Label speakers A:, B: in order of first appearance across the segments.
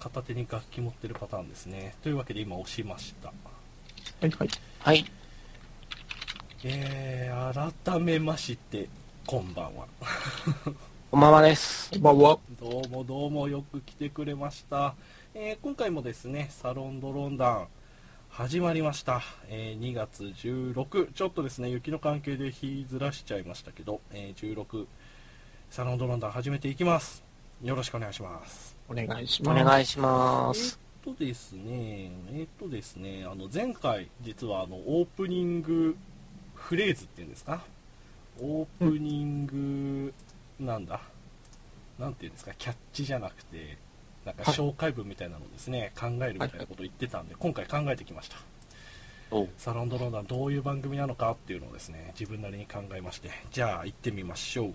A: 片手に楽器持ってるパターンですね。というわけで今押しました。
B: はいはい。
C: はい。
A: えー、改めまして、こんばんは。
C: こんばんはです。
B: こんばんは。
A: どうもどうもよく来てくれました。えー今回もですね、サロンドロンダン始まりました。えー2月16、ちょっとですね、雪の関係で日ずらしちゃいましたけど、えー16、サロンドロンダン始めていきます。よろしくお願いします。
B: お願いし
C: お
B: ます。
C: 願いし
A: え
C: ます。
A: ーっとですね、えーっとですね、あの前回実はあのオープニングフレーズっていうんですか、オープニング、なんだ、なんていうんですか、キャッチじゃなくて、なんか
B: はい
A: 紹介文みたいなのをですね、考えるみたいなことを言ってたんで、今回考えてきました。
C: お
A: サロンドロンダンどういう番組なのかっていうのをですね、自分なりに考えまして、じゃあ行ってみましょう。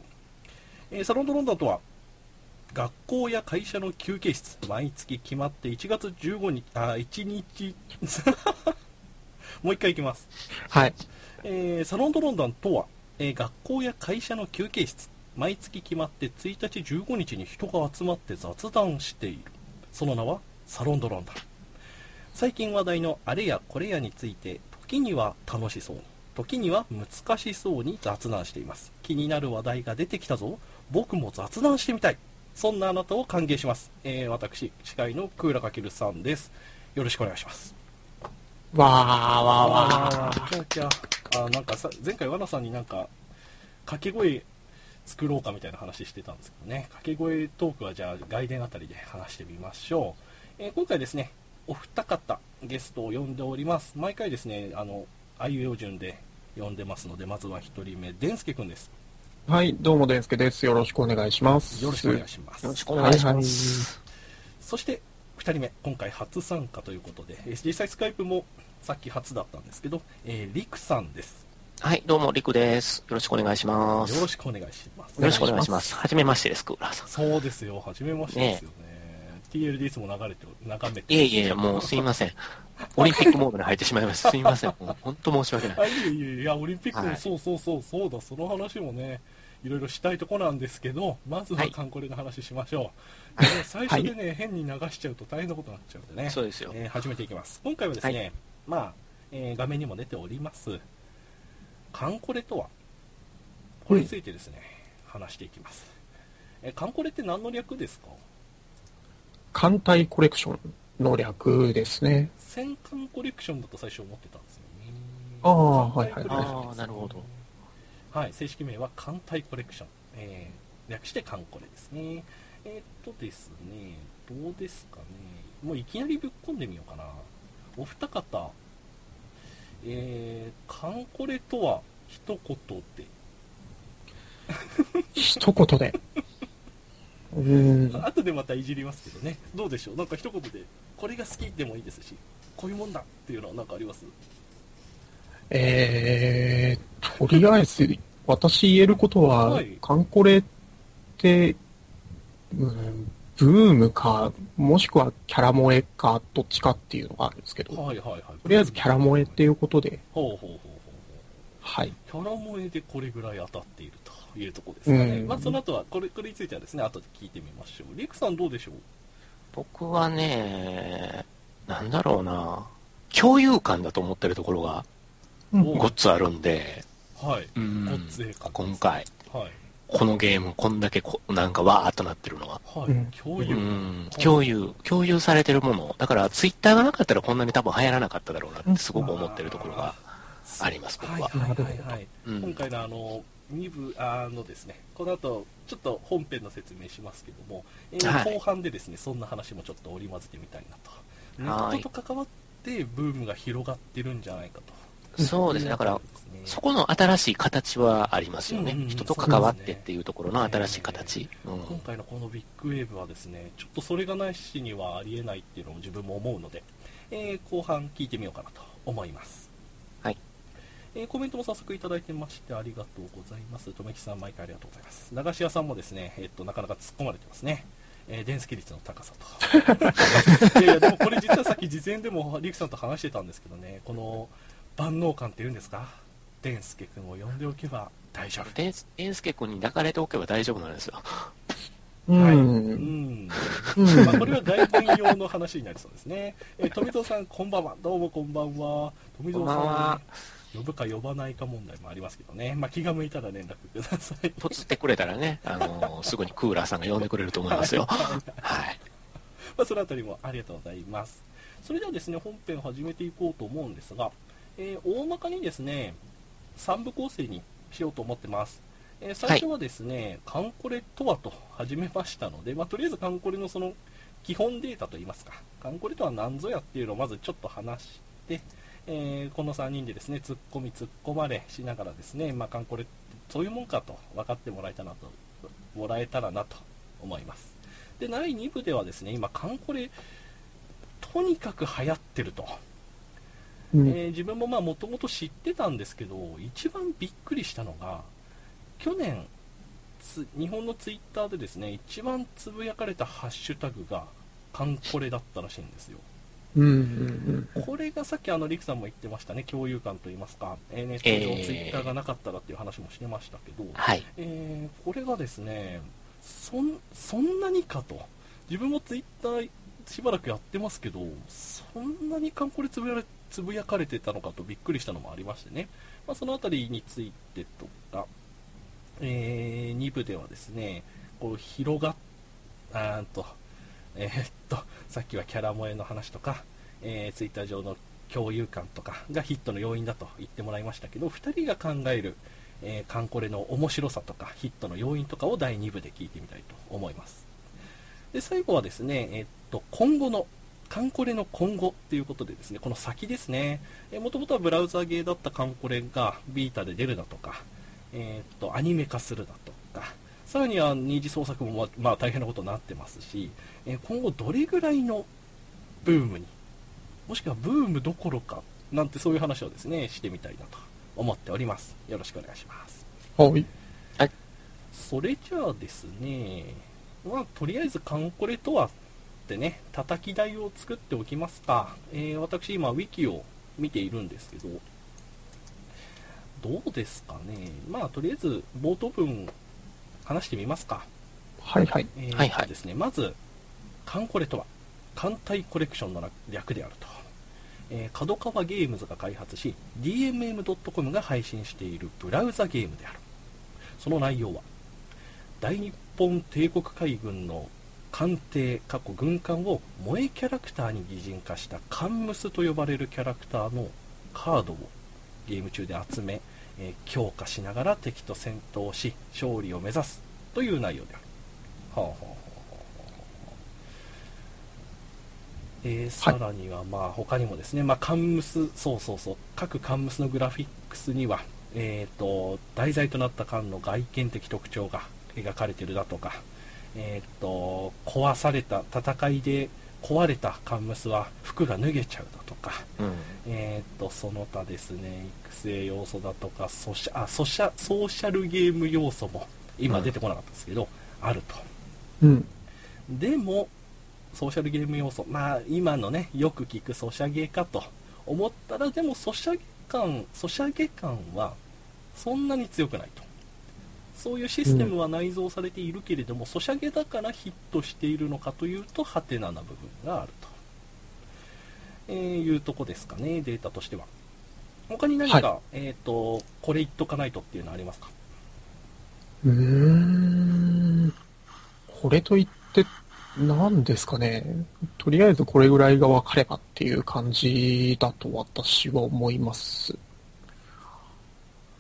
A: えーサロンドロンダンとは、学校や会社の休憩室、毎月決まって1月15日、あ、1日、もう一回行きます。
B: はい。
A: えーサロンドロンダンとは、えー学校や会社の休憩室毎月決まって1日15日に人が集まって雑談している。その名はサロンドロンダン。最近話題のあれやこれやについて時には楽しそうに時には難しそうに雑談しています。気になる話題が出てきたぞ。僕も雑談してみたいそんなあなたを歓迎します、えー私司会のクーラかけるさんです。よろしくお願いします。
B: わーわーわー。
A: キャーキャーあなんかさ前回和田さんになんか掛け声作ろうかみたいな話してたんですけどね。掛け声トークはじゃあ外伝あたりで話してみましょう、えー今回ですねお二方ゲストを呼んでおります。毎回ですねあのあいう順で呼んでますのでまずは一人目でんすけくんです
B: はい、どうも、でんすけです。よろしくお願いします。
A: よろしくお願いします
C: よろしくお願いします。
A: そして2人目今回初参加ということでえー実際スカイプもさっき初だったんですけど、えー、りくさんです
C: はい、どうも、りくです。よろしくお願いします。
A: よろしくお願いします
C: よろしくお願いしま。
B: す
C: はじめましてです、クーラーさん。
A: そうですよ、初めましてですよね。TLD いつも流れて、眺めて。
C: いえいえ、もうすいません。オリンピックモードに入ってしまいました。すいません。もう本当申し訳ない。
A: あ、いえいえいや、オリンピックも、
C: はい
A: そうそうそう、そうだ、その話もね、いろいろしたいとこなんですけど、まずは
C: はい
A: カンコレの話しましょう。で最初でね、変に流しちゃうと大変なことになっちゃうんでね。
C: そうですよ。
A: えー始めていきます。今回はですね、
C: はい
A: まあ、えー画面にも出ております、カンコレとは、これについてですね、話していきます。えーカンコレって何の略ですか？
B: 艦隊コレクションの略ですね。
A: 戦艦コレクションだと最初思ってたんですよね。
B: ああはいはい
A: 艦隊コレクションです
C: ああ、なるほど。
A: はい、正式名は艦隊コレクション。えー略して艦コレですね。えーっとですね、どうですかね。もういきなりぶっ込んでみようかな。お二方、えー、艦コレとは一言で、
B: 一言で。うーん。
A: 後でまたいじりますけどね、どうでしょう？なんか一言で、これが好きでもいいですし、こういうもんだっていうのは何かあります？
B: えー、とりあえず、私言えることは、
A: はい
B: カンコレって、うん、ブームか、もしくはキャラ萌えか、どっちかっていうのがあるんですけど、
A: はいはいはい。
B: とりあえずキャラ萌えっていうことで、
A: ほうほうほうほうほう。
B: はい。
A: キャラ萌えでこれぐらい当たっているというところですかね。
B: うん
A: まあその後はこれこれについてはですね後で聞いてみましょう。リクさんどうでしょう？
C: 僕はね、なんだろうな。共有感だと思ってるところがごっつあるんで、
A: はい。
C: うん
A: ごっつええ感じ
C: 今回、
A: はい。
C: このゲーム、こんだけこなんかわーっとなってるのは。
A: はい。
B: うん
A: 共有。
C: うん、共有、共有されてるもの。だから、ツイッターがなかったらこんなに多分流行らなかっただろうなってすごく思ってるところがあります、僕は。
A: はいはいはいはい。
C: うん
A: 今回のあの2部あのですねこの後ちょっと本編の説明しますけども、えー
C: はい
A: 後半でですねそんな話もちょっと織り交ぜてみたいなと。ネ
C: はい
A: ットと関わってブームが広がってるんじゃないかと。
C: そうですね。だから、そこの新しい形はありますよね。
A: うんうん
C: 人と関わってっていうところの新しい形。うん
A: 今回のこのビッグウェーブはですねちょっとそれがないしにはありえないっていうのを自分も思うので、えー後半聞いてみようかなと思います
C: はい、
A: えーコメントも早速いただいてましてありがとうございますとめきさん毎回ありがとうございます流し屋さんもですね、えっとなかなか突っ込まれてますねえー、電スキ率の高さと いやいやでもこれ実はさっき事前でもリクさんと話してたんですけどねこの万能感っていうんですか？デンスケ君を呼んでおけば大丈夫
C: で、エンスケ君に抱かれておけば大丈夫なんですよ。
B: うん。
A: はい。う
B: うん。
A: ん。まあ、これは外文用の話になりそうですね。えー富蔵さん、こんばんは。どうもこんばんは。富蔵
C: こんばん
A: さ
C: は
A: ん、呼ぶか呼ばないか問題もありますけどね。まあ、気が向いたら連絡ください。
C: とつってくれたらね、あのーすぐにクーラーさんが呼んでくれると思いますよ。はい。
A: まあ、そのあたりもありがとうございます。それではですね、本編を始めていこうと思うんですが、えー大まかにですね、3部構成にしようと思ってます。えー最初はですね、カンコレとはと始めましたので、まあ、とりあえずカンコレのその基本データといいますか、カンコレとは何ぞやっていうのをまずちょっと話して、えーこの3人でですね、突っ込み突っ込まれしながらですね、まあ、カンコレそういうもんかと分かってもらえたなと、もらえたらなと思います。で、第2部ではですね、今、カンコレ、とにかく流行ってると。
B: うん。
A: えー自分もまあもともと知ってたんですけど、一番びっくりしたのが、去年、つ日本のツイッターでですね、一番つぶやかれたハッシュタグが、カンコレだったらしいんですよ。
B: うん。うん。
A: これがさっきあの、リクさんも言ってましたね、共有感といいますか、えーネット上、
C: えー
A: ツイッターがなかったらっていう話もしてましたけど、
C: はい。
A: えーこれがですねそんそんなにかと自分もツイッターしばらくやってますけどそんなにカンコレつぶやれつぶやかれてたのかとびっくりしたのもありましてね、まあ、そのあたりについてとか、え2部ではですねこう広がっあーんとえーっとさっきはキャラ萌えの話とか、えツイッター上の共有感とかがヒットの要因だと言ってもらいましたけど2人が考えるえーカンコレの面白さとかヒットの要因とかを第2部で聞いてみたいと思います。で最後はですね、えーっと今後のカンコレの今後っていうことでですねこの先ですねもともとはブラウザゲーだったカンコレがビータで出るだとか、えーっとアニメ化するだとかさらには二次創作もまあまあ大変なことになってますし、えー今後どれぐらいのブームにもしくはブームどころかなんてそういう話をですねしてみたいなと思っております。よろしくお願いします。
B: はい。
A: それじゃあですねまあとりあえずカンコレとはってね叩き台を作っておきますか、えー私今ウィキを見ているんですけどどうですかね。まあとりあえず冒頭文話してみますか
B: はいはい。
A: えーと
C: はいはい
A: ですね、まず、カンコレとは、艦隊コレクションの略であると。えー角川ゲームズが開発し、DMM.com が配信しているブラウザゲームである。その内容は、大日本帝国海軍の艦艇、過去軍艦を萌えキャラクターに擬人化したカンムスと呼ばれるキャラクターのカードをゲーム中で集め、えー強化しながら敵と戦闘し勝利を目指すという内容である。はあはあえーさらにはまあ他にもですね、まあ、カンムス、そうそうそう、各カンムスのグラフィックスには、えー、と題材となった艦の外見的特徴が描かれてるだとか、えー、と壊された戦いで壊れたカンムスは服が脱げちゃうだとか、
C: うん。
A: えー、とその他ですね育成要素だとかソシャあソシャソーシャルゲーム要素も今出てこなかったですけど、あると
B: うん。
A: でもソーシャルゲーム要素まあ今のねよく聞くソシャゲかと思ったらでもソシャゲ感ソシャゲ感はそんなに強くないとそういうシステムは内蔵されているけれども、ソシャゲだからヒットしているのかというとハテナな部分があると、えーいうとこですかねデータとしては他に何か、
B: は
A: えっ、とこれ言っとかないとっていうのはありますか？
B: うーん。これといって、何ですかね。とりあえずこれぐらいが分かればっていう感じだと私は思います。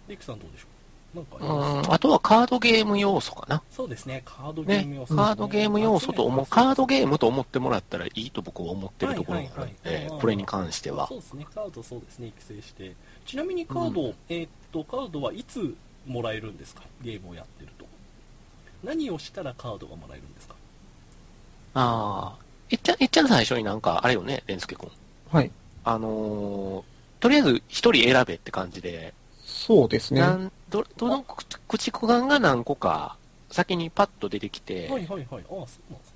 A: リクさんどうでしょう？なんかあ
C: うん、あとはカードゲーム要素かな。
A: そうですね、カードゲーム
C: ね
A: 要、素、
C: カードゲーム要素と思う、カードゲームと思ってもらったらいいと僕は思ってるところがあるん
A: はいはいはい
C: で、これに関しては
A: そ。うですね、カードそうですね、育成して。ちなみにカード、えーっと、カードはいつもらえるんですか？ゲームをやってると。何をしたらカードがもらえるんですか？
C: ああ、いっちゃん、いっちゃん最初になんか、あれよね、レンスケ君。
B: はい。
C: あのーとりあえず一人選べって感じで、
B: そうですね。
C: なんどどのく駆逐艦が何個か先にパッと出てきて、
A: はいはいはい。ああ、そうなんです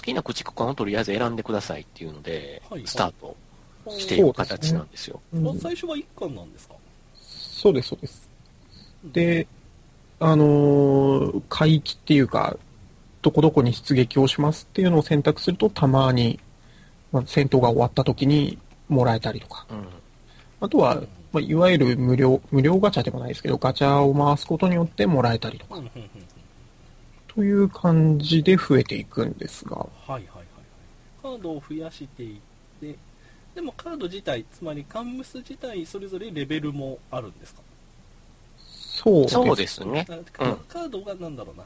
C: 好きな駆逐艦をとりあえず選んでくださいっていうので、
A: はいはい
C: スタート
A: か
C: していく形なんですよ。
B: うん
A: あ最初は1巻なんですか？
B: そうです、そうです。で、あのー海域っていうか、どこどこに出撃をしますっていうのを選択すると、たまに、まあ、戦闘が終わった時にもらえたりとか。
C: うん。
B: あとは、まあ、いわゆる無料、無料ガチャでもないですけど、ガチャを回すことによってもらえたりとか、
A: うんうんうんうん。
B: という感じで増えていくんですが、
A: はいはいはい。はいカードを増やしていってでもカード自体つまりカンムス自体それぞれレベルもあるんですか？
B: そうです。
C: そうですね。
A: カードがなんだろうな、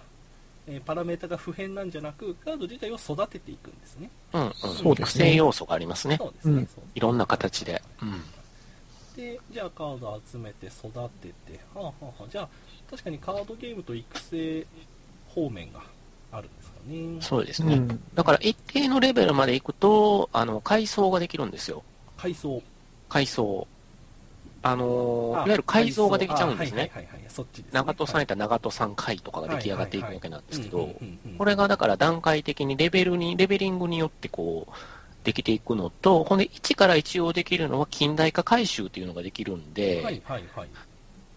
A: えーパラメータが不変なんじゃなくカード自体を育てていくんですね。
C: うん、うん。
B: そうですね。
C: 要素がありますね。
A: そうですね、
B: うん。
C: いろんな形で。うん。
A: でじゃあカード集めて育ててはあ、はあはあ、じゃあ確かにカードゲームと育成方面があるんですかね
C: そうですね。
B: うん。
C: だから一定のレベルまで行くと、あの、階層ができるんですよ。
A: 階層
C: 階層。あのいわゆる改造ができちゃうんですね。長門さんやったら長門さん階とかが出来上がっていくわけなんですけど、これがだから段階的にレベルに、レベリングによってこう、できていくのと、ほんで1から一応できるのは近代化回収っていうのができるんで、
A: はいはいはい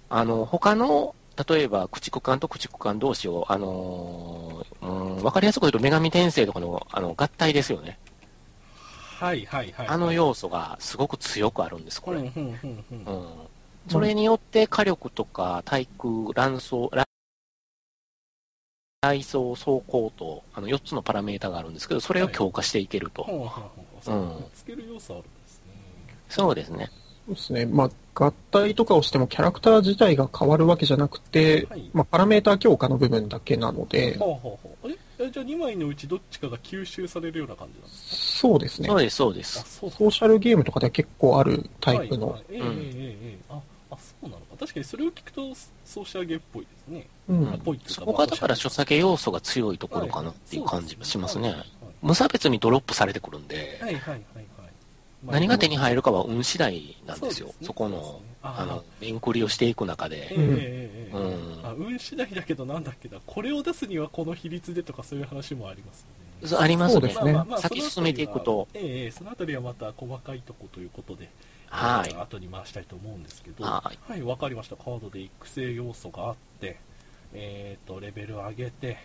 C: あの、他の、例えば駆逐艦と駆逐艦同士を、あのーうん、わかりやすく言うと女神転生とかの、あの、合体ですよね。
A: はいはいはい
C: あの要素がすごく強くあるんです、これ。それによって火力とか対空、乱装、乱雷装、走行と、あの4つのパラメータがあるんですけど、それを強化していけると。
A: ほうん。つける要素あるんですね。
C: そうですね。
B: そうですね。まあ、合体とかをしてもキャラクター自体が変わるわけじゃなくて、
A: はい。
B: まあ、パラメータ強化の部分だけなので、
A: ほうほうほう。あれえじゃあ2枚のうちどっちかが吸収されるような感じなんですか？
B: そうですね。
C: そう。です、そうで
A: あ
C: す。
A: そう。
B: ソーシャルゲームとかでは結構あるタイプの、
A: はいはい。ええええええ。ああそうなの。か確かにそれを聞くとソーシャルゲームっぽいですね。
B: うん。
A: あぽい
C: そこがだから
A: 所
C: 書作要素が強いところかなっていう感じがしますね。
A: はい
C: 無差別にドロップされてくるんで、
A: はいはいはいはい。
C: 何が手に入
A: る
C: るかは運次第なんですよ。
A: そね。
C: そこの
A: ね、あ
C: あの、面繰りをしていく中
A: ええ
C: で。
A: ええええ。
C: うん。
A: あ運次第だけどなんだっけな。これを出すにはこの比率でとかそういう話もありますよね。
C: そうありますね。
B: そうです。ね。
C: 先進めていくと。
A: そのあたりはええええそのあたりはまた細かいとこということで、
C: はい。
A: えー後に回したいと思うんですけど、
C: は
A: はい、わかりました。カードで育成要素があって、えっ、と、レベル上げて、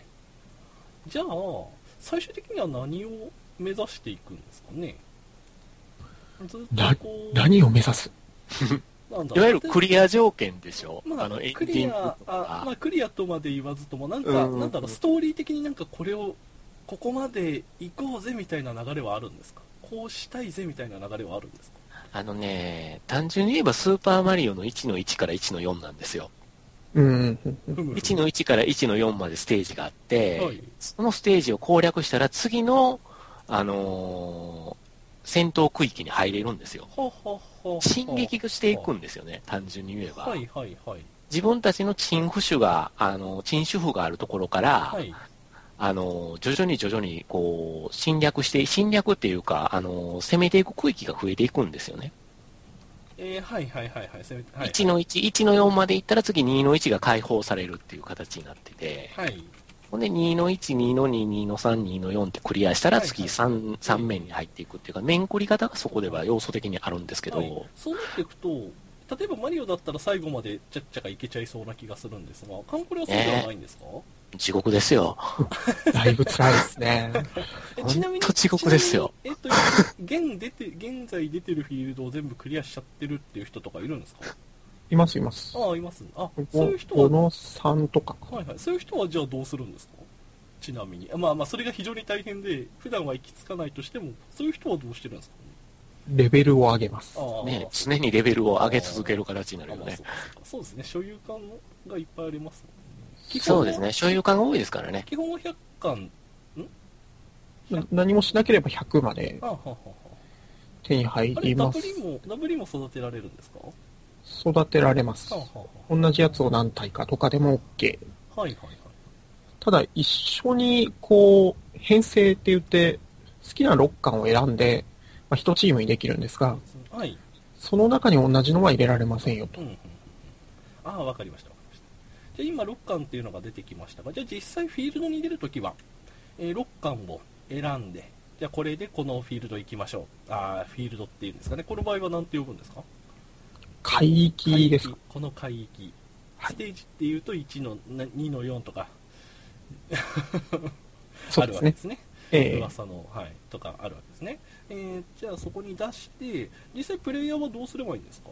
A: じゃあ、最終的には何を目指していくんですかね？ずっ
B: な
A: とこう、
B: 何を目指す？
A: なんだ
C: いわゆるクリア条件でしょ？
A: まあ、
C: あの、エン
A: クリア
C: ディングと
A: あ、まクリアとまで言わずとも、なんか、
C: うん。
A: なんだろう、ストーリー的になんかこれを、ここまで行こうぜみたいな流れはあるんですか？こうしたいぜみたいな流れはあるんですか？
C: あのね、単純に言えばスーパーマリオの1の1から1の4なんですよ。
B: うんうんうん。
A: ふむふむ
C: 1の1から1の4までステージがあって、
A: はい
C: そのステージを攻略したら次の、あのー戦闘区域に入れるんですよ。進撃していくんですよね、単純に言えば。
A: はいはいはい。
C: 自分たちの鎮府主が、あの、鎮主府があるところから、
A: はい。
C: あの、徐々に徐々に、こう、侵略して、侵略っていうか、あの、攻めていく区域が増えていくんですよね。
A: えー、はいはいはいはい。せめはい、
C: 1の1、1の4まで行ったら次2の1が解放されるっていう形になってて、
A: はい。
C: ほんで2の1、2の2、2の3、2の4ってクリアしたら次
A: はい。
C: 3, 三面に入っていくっていうか、面繰り方がそこでは要素的にあるんですけど、
A: はい、そうなっていくと、例えばマリオだったら最後までちゃっちゃかいけちゃいそうな気がするんですが、カンコレはそうではないんですか、
C: 地獄ですよ。
B: だいぶ辛いですね。
A: え
C: ほんと地獄ですよ。
A: ちなみにえっと、現出て、現在出てるフィールドを全部クリアしちゃってるっていう人とかいるんですか？
B: いますいます。
A: ああ、います。あ、そういう人
B: こ
A: は、
B: の3とか。
A: はいはい。そういう人はじゃあどうするんですか？ちなみに。あまあまあ、それが非常に大変で、普段は行き着かないとしても、そういう人はどうしてるんですか？
B: レベルを上げます。
C: ね、常にレベルを上げ続ける形になるよね
A: あまあそう。かそうですね、所有感がいっぱいありますもん
C: そうですね、所有感が多いですからね。
A: 基本は100巻。
B: な何もしなければ100まで
A: あははは
B: 手に入
A: あれ、ダ
B: ります。
A: ブリも、ダブリも育てられるんですか？は
B: 育てられます
A: あ。はは
B: 同じやつを何体かとかでも OK。
A: はいはいはい。
B: ただ一緒にこう、編成って言って、好きな6巻を選んで、まあ、1チームにできるんですが、
A: はい。
B: その中に同じのは入れられませんよと
A: うん。うんうん。ああ、わかりました。じゃあ今6巻っていうのが出てきましたが、じゃあ実際フィールドに出るときは、えー6巻を選んで、じゃあこれでこのフィールド行きましょう。ああ、フィールドっていうんですかね。この場合は何て呼ぶんですか？
B: 海域ですか？
A: この海域。
B: はい
A: ステージっていうと1の、な2の4とか。あ。るわけですね。
B: ええ
A: 噂の、はい、とかあるわけですね。えーじゃあそこに出して、実際プレイヤーはどうすればいいんですか、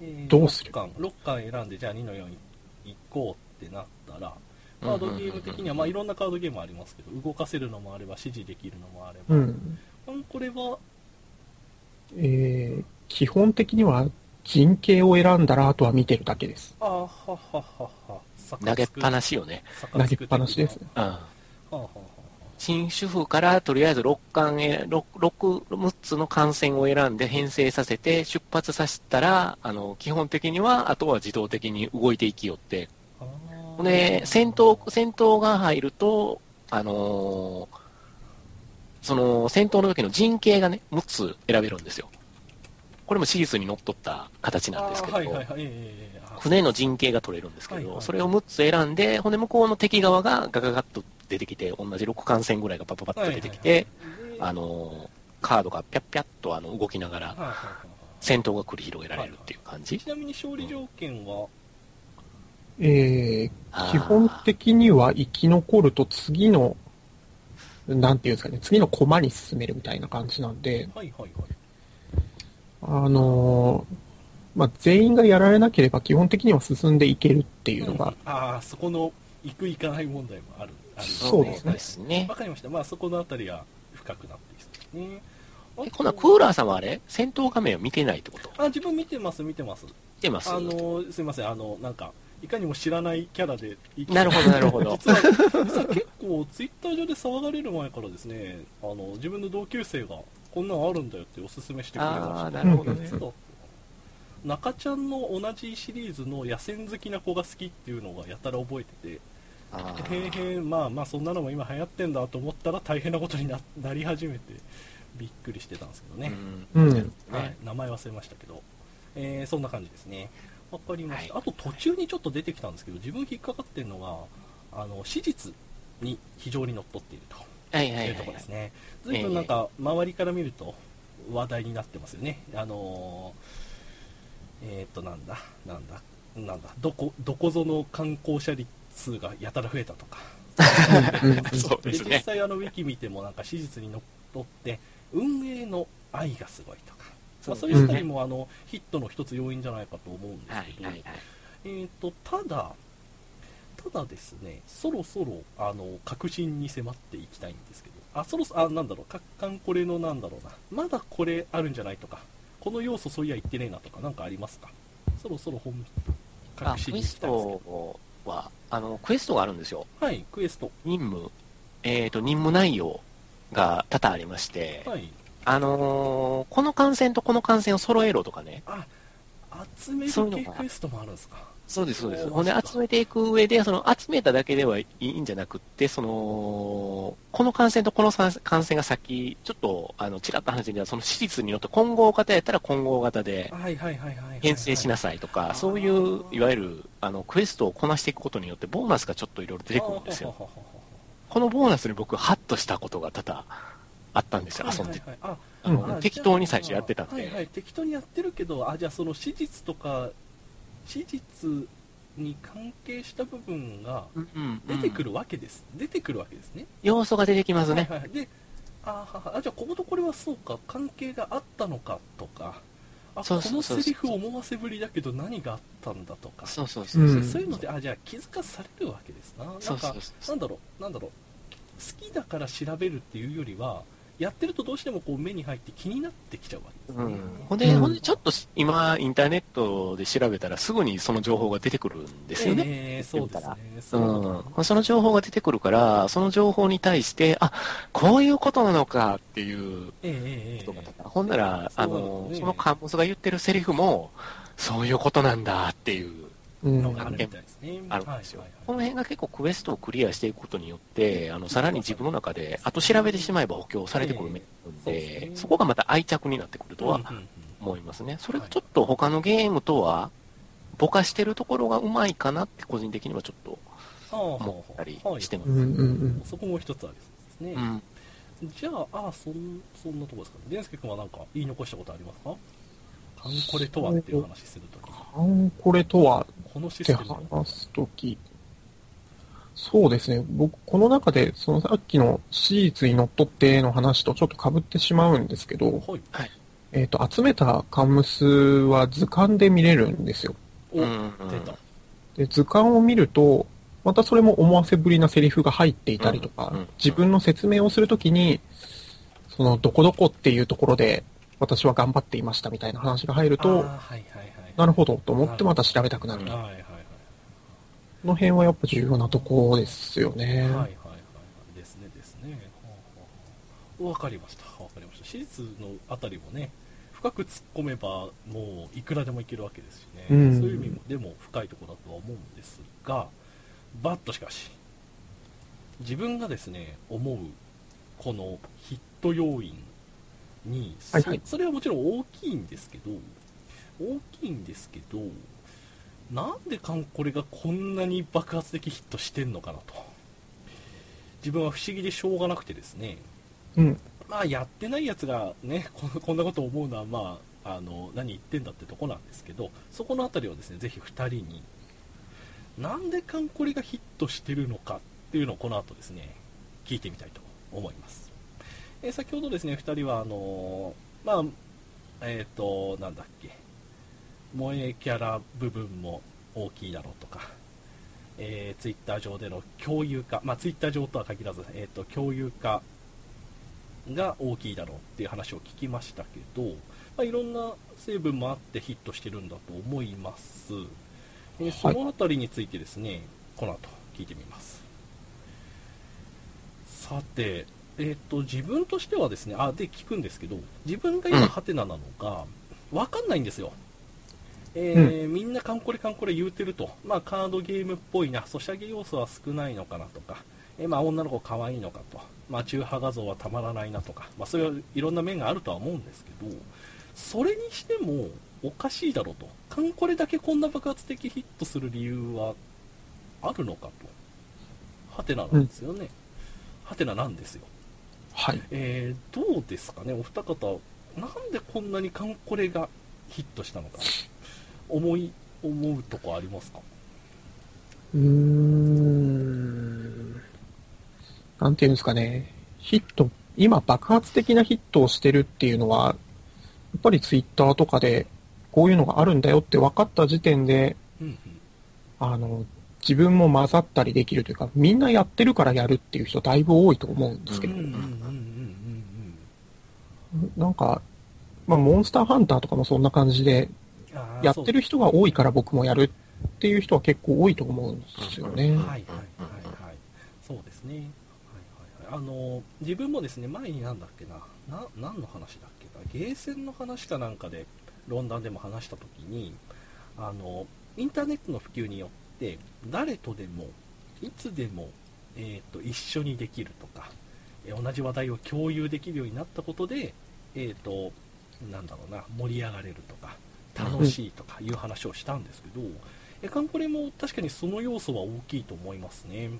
A: えー
B: どうする
A: ?6 巻、6巻選んで、じゃあ2の4に行こうってなったら、カードゲーム的には、まあいろんなカードゲームありますけど、動かせるのもあれば、指示できるのもあれば、
B: うん。
A: うんこれは、
B: えー基本的には人形を選んだらあとは見てるだけです。
A: あーはははは、
C: 投げっぱな
A: し。
C: しよね。
A: 逆
B: 投げっぱなしですね。
C: うん。
A: はあはあは
C: 新主婦からとりあえず6巻、6、6、6つの感染を選んで編成させて出発させたら、あの、基本的には、あとは自動的に動いていきよって。で、戦闘、戦闘が入ると、あのーその、戦闘の時の陣形がね、6つ選べるんですよ。これも史実にのっとった形なんですけど、船の陣形が取れるんですけど、
A: はいはい。
C: それを6つ選んで、ほんで向こうの敵側がガガガッと出てきて、同じ6艦船ぐらいがパパパッと出てきて、
A: はいはいはい。
C: あのーカードがピャッピャッとあの動きながら戦闘が繰り広げられるっていう感じ。
A: ちなみに勝利条件は、
B: えー
C: あー。
B: 基本的には生き残ると次の、なんていうんですかね、次のコマに進めるみたいな感じなんで、
A: はいはいはい。
B: あのーまあ、全員がやられなければ基本的には進んでいけるっていうのが、
A: ああ、そこの行く行かない問題もある。ある
B: そうですね
A: わ。かりました。まあそこのあたりは深くなっていそうですね。
C: え、こんなんクーラーさんはあれ？戦闘画面を見てないってこと？
A: あ、自分見てます、見てます。
C: 見てます？
A: あの、すいません、あの、なんか、いかにも知らないキャラで
C: なるほど、なるほど。
A: 実は、実は結構、ツイッター上で騒がれる前からですね、あの、自分の同級生が、こんなのあるんだよっておすすめしてくれました。
C: あーなるほどね
A: 中ちゃんの同じシリーズの野戦好きな子が好きっていうのがやたら覚えてて、
C: あ
A: へ
C: ー
A: えへえ、まあまあそんなのも今流行ってんだと思ったら大変なことにな なり始めて、びっくりしてたんですけどね。
B: うん
C: ね
A: はい、名前忘れましたけど、えーそんな感じですね。わかりました。あと途中にちょっと出てきたんですけど、自分引っかかってるのが、あの、史実に非常にのっとっていると。
C: はいはいいうはい
A: ところです。ね。随分なんか、周りから見ると話題になってますよね。あのーえーっと、なんだ、なんだ、なんだ、どこ、どこぞの観光者率がやたら増えたとか。
C: そうですね。
A: 際あのウィキ見てもなんか史実にのっとって運営の愛がすごいとか、まあ、そういうあたりもあのヒットの一つ要因じゃないかと思うんですけど、
C: はいはいはい。
A: えー、とただただですねそろそろあの確信に迫っていきたいんですけどあそろそろあなんだろうかかんこれのなんだろうなまだこれあるんじゃないとかこの要素そういや言ってねえなとかなんかありますか？そろそろ本
C: あ
A: 確信に行きたいんですけど。
C: トは、あの、クエストがあるんですよ。
A: はいクエスト。
C: 任務、えっ、と、任務内容が多々ありまして、
A: はい。
C: あのーこの艦船とこの艦船を揃えろとかね。
A: あ集める
C: そういうのが
A: 系クエストもあるんですか？
C: そうです、そうです。
A: おー
C: ほんで、集めていく上で、その、集めただけではいいんじゃなくって、その、この艦船とこの艦船が先、ちょっと、あの、ちらっと話してみたら、その史実によって混合型やったら混合型で編成しなさいとか、そういう、いわゆる、あの、クエストをこなしていくことによって、ボーナスがちょっといろいろ出てくるんですよ。このボーナスに僕、ハッとしたことが多々あったんですよ、遊んで。
A: はいはいはい
C: あの、
B: うん
C: 適当に最初やってたんで。
A: はいはい、適当にやってるけど、あ、じゃあその史実とか、史実に関係した部分が
C: うんうん
A: 出てくるわけです。出てくるわけですね。
C: 要素が出てきますね。
A: はいはい。で、ああ、じゃあこことこれはそうか、関係があったのかとか、あ、このセリフ思わせぶりだけど何があったんだとか、
C: そうそうそうそう。
B: うん
A: そういうので、あ、じゃあ気づかされるわけですな。なんか、なんだろう、なんだろう、好きだから調べるっていうよりは、やってるとどうしてもこう目に入って気になってきちゃうわけですね。
C: うん、ほんで、
B: うん
C: ほんでちょっと今、インターネットで調べたらすぐにその情報が出てくるんですよね。
A: えーそうですね。
C: う
A: そう。
C: ん、その情報が出てくるから、その情報に対して、あこういうことなのかっていう
A: ええええええ
C: ほんなら、あの、
A: ね
C: そのカンポスが言ってるセリフも、そういうことなんだっていう、
B: うん
A: のがあるみたいですね。
C: あるんですよ。
A: はいはいはい
C: この辺が結構クエストをクリアしていくことによって、あの、さらに自分の中で、あと調べてしまえば補強されてくる面があるん
A: ええそ
C: こがまた愛着になってくるとは
A: うんうんうん
C: 思いますね。それがちょっと他のゲームとは、ぼかしてるところがうまいかなって個人的にはちょっと思ったりしてます。
B: うんうんうん
A: そこも一つありそうですね。
C: うん。
A: じゃあ、ああ、そんそんなとこですかね。デンスケ君は何か言い残したことありますか？カンコレとはっていう話するときに。
B: カンコレとは
A: このシ
B: って
A: ステム。
B: 話すとき、そうですね。僕、この中で、そのさっきの史実にのっとっての話とちょっと被ってしまうんですけど、
A: はい。
B: えっ、と、集めたカンムスは図鑑で見れるんですよ。
A: お、
C: うん
A: 出た。
B: で、図鑑を見ると、またそれも思わせぶりなセリフが入っていたりとか、
C: うんうん
B: 自分の説明をするときに、その、どこどこっていうところで、私は頑張っていましたみたいな話が入ると、
A: はいはいはい。
B: なるほどと思ってまた調べたくなると。
A: はいはいはい。
B: この辺はやっぱ重要なとこですよね。
A: はいはいはいはい。ですねですね。わかりました。わかりました。史実のあたりもね、深く突っ込めば、もういくらでもいけるわけですしね。
B: うん
A: そういう意味もでも深いところだとは思うんですが、バッとしかし、自分がですね、思う、このヒット要因に、そ
B: はいはい
A: それはもちろん大きいんですけど、大きいんですけど、なんでカンコレがこんなに爆発的ヒットしてんのかなと。自分は不思議でしょうがなくてですね、
B: うん。
A: まあやってないやつがね、こんなこと思うのはまあ、あの、何言ってんだってとこなんですけど、そこのあたりをですね、ぜひ2人に、なんでカンコレがヒットしてるのかっていうのをこの後ですね、聞いてみたいと思います。えー先ほどですね、2人はあのーまあ、えっ、と、なんだっけ、萌えキャラ部分も大きいだろうとか、えー、ツイッター上での共有化、まあ、ツイッター上とは限らず、えー、と共有化が大きいだろうっていう話を聞きましたけど、まあ、いろんな成分もあってヒットしてるんだと思います、えーそのあたりについてですね、この後聞いてみます。さて、えー、と自分としてはですねあで聞くんですけど自分が今ハテナなのが分かんないんですよえーみんなカンコレカンコレ言うてると、まあ、カードゲームっぽいな、ソシャゲ要素は少ないのかなとか、えーまあ、女の子可愛いのかと、まあ、中波画像はたまらないなとか、まあ、そういういろんな面があるとは思うんですけど、それにしてもおかしいだろうと、カンコレだけこんな爆発的ヒットする理由はあるのかと、ハテナなんですよね、ハテナなんですよ。
B: はい。
A: えーどうですかね、お二方、なんでこんなにカンコレがヒットしたのか、思い、思うとこありますか？
B: うーん。なんていうんですかね。ヒット、今爆発的なヒットをしてるっていうのは、やっぱりツイッターとかで、こういうのがあるんだよって分かった時点で、
A: うんうん。
B: あの、自分も混ざったりできるというか、みんなやってるからやるっていう人だいぶ多いと思うんですけど、なんか、まあ、モンスターハンターとかもそんな感じで、やってる人が多いから僕もやるっていう人は結構多いと思うんですよね。
A: はいはいはいはい。そうですね。はいはいはい。あの、自分もですね、前になんだっけな、な、何の話だっけな、ゲーセンの話かなんかで、論壇でも話したときに、あの、インターネットの普及によって、誰とでも、いつでも、えっ、と、一緒にできるとか、えー同じ話題を共有できるようになったことで、えっ、と、なんだろうな、盛り上がれるとか、楽しいとかいう話をしたんですけど、えカンコレも確かにその要素は大きいと思いますね。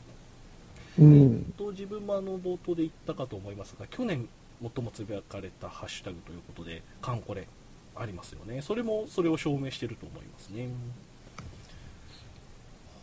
B: うん。
A: と自分もあの冒頭で言ったかと思いますが、去年最もつぶやかれたハッシュタグということで、カンコレありますよね。それもそれを証明していると思いますね。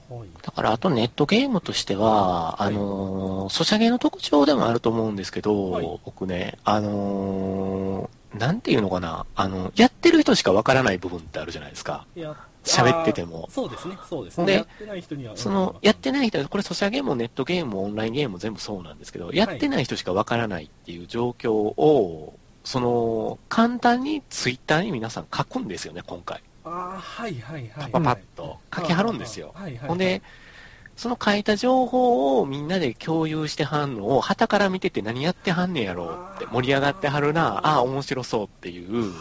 A: はい。
C: だから、あとネットゲームとしては、
A: はい
C: あのーソシャゲの特徴でもあると思うんですけど、
A: はい
C: 僕ね、あのーなんていうのかな、あの、やってる人しかわからない部分ってあるじゃないですか。
A: や
C: 喋ってても
A: そうですね、そうですね。
C: で
A: やってない人には。
C: その、やってない人、これソシャゲもネットゲームもオンラインゲームも全部そうなんですけど、やってない人しかわからないっていう状況を、その、簡単にツイッターに皆さん書くんですよね、今回。
A: ああ、はいはいはい。
C: パパパッと書きはるんですよ。
A: はいはいはい。
C: ほんで、その書いた情報をみんなで共有してはんのを、旗から見てて何やってはんねやろうって、盛り上がってはるな、ああ、面白そうっていう。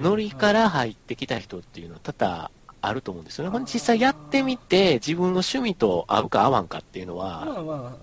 C: ノリから入ってきた人っていうのは多々あると思うんですよね。実際やってみて、自分の趣味と合うか合わんかっていうの
A: ま
C: は、
A: あ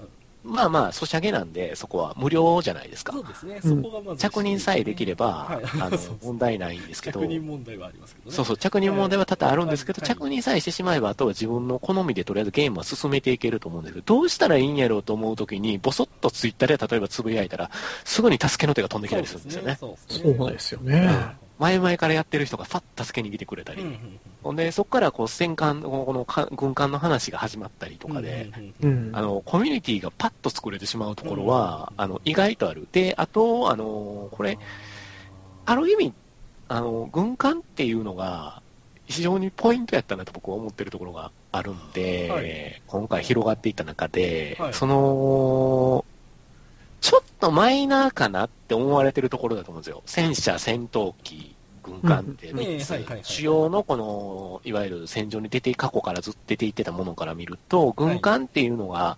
A: ま
C: まあまあ、ソシャゲなんで、そこは無料じゃないです
A: あ、
C: か
A: そ。うですね、
B: うん
A: そこがまず。
C: 着任さえできれば、
A: はい
C: あの
A: そうそう、
C: 問題ないんですけど
A: 着、任問題はありますけどね。
C: そうそう、着任問題は多々あるんですけど、
A: はい
C: 着任さえしてしまえば、あとは自分の好みでとりあえずゲームは進めていけると思うんですけど、どうしたらいいんやろうと思うときに、ボソッとツイッターで例えばつぶやいたら、すぐに助けの手が飛んできたりするんですよね。
A: そうですね。
B: そうですよね。
C: 前々からやってる人がファッと助けに来てくれたり、
A: うんうん
C: ほんで、そこからこう戦艦、このか軍艦の話が始まったりとかで、
A: うんうん。
B: うん。
C: あの、コミュニティがパッと作れてしまうところは、
A: うん。
C: あの、意外とある。で、あと、あの、これ、ある意味、あの、軍艦っていうのが、非常にポイントやったなと僕は思ってるところがあるんで、
A: はい。
C: 今回広がっていった中で、
A: はい。
C: その、ちょっとマイナーかなって思われてるところだと思うんですよ。戦車、戦闘機、軍艦って。
A: うん。
C: 3つ、
A: ええはいはいはい。
C: 主要のこの、いわゆる戦場に出て、過去からずっと出ていってたものから見ると、軍艦っていうのが、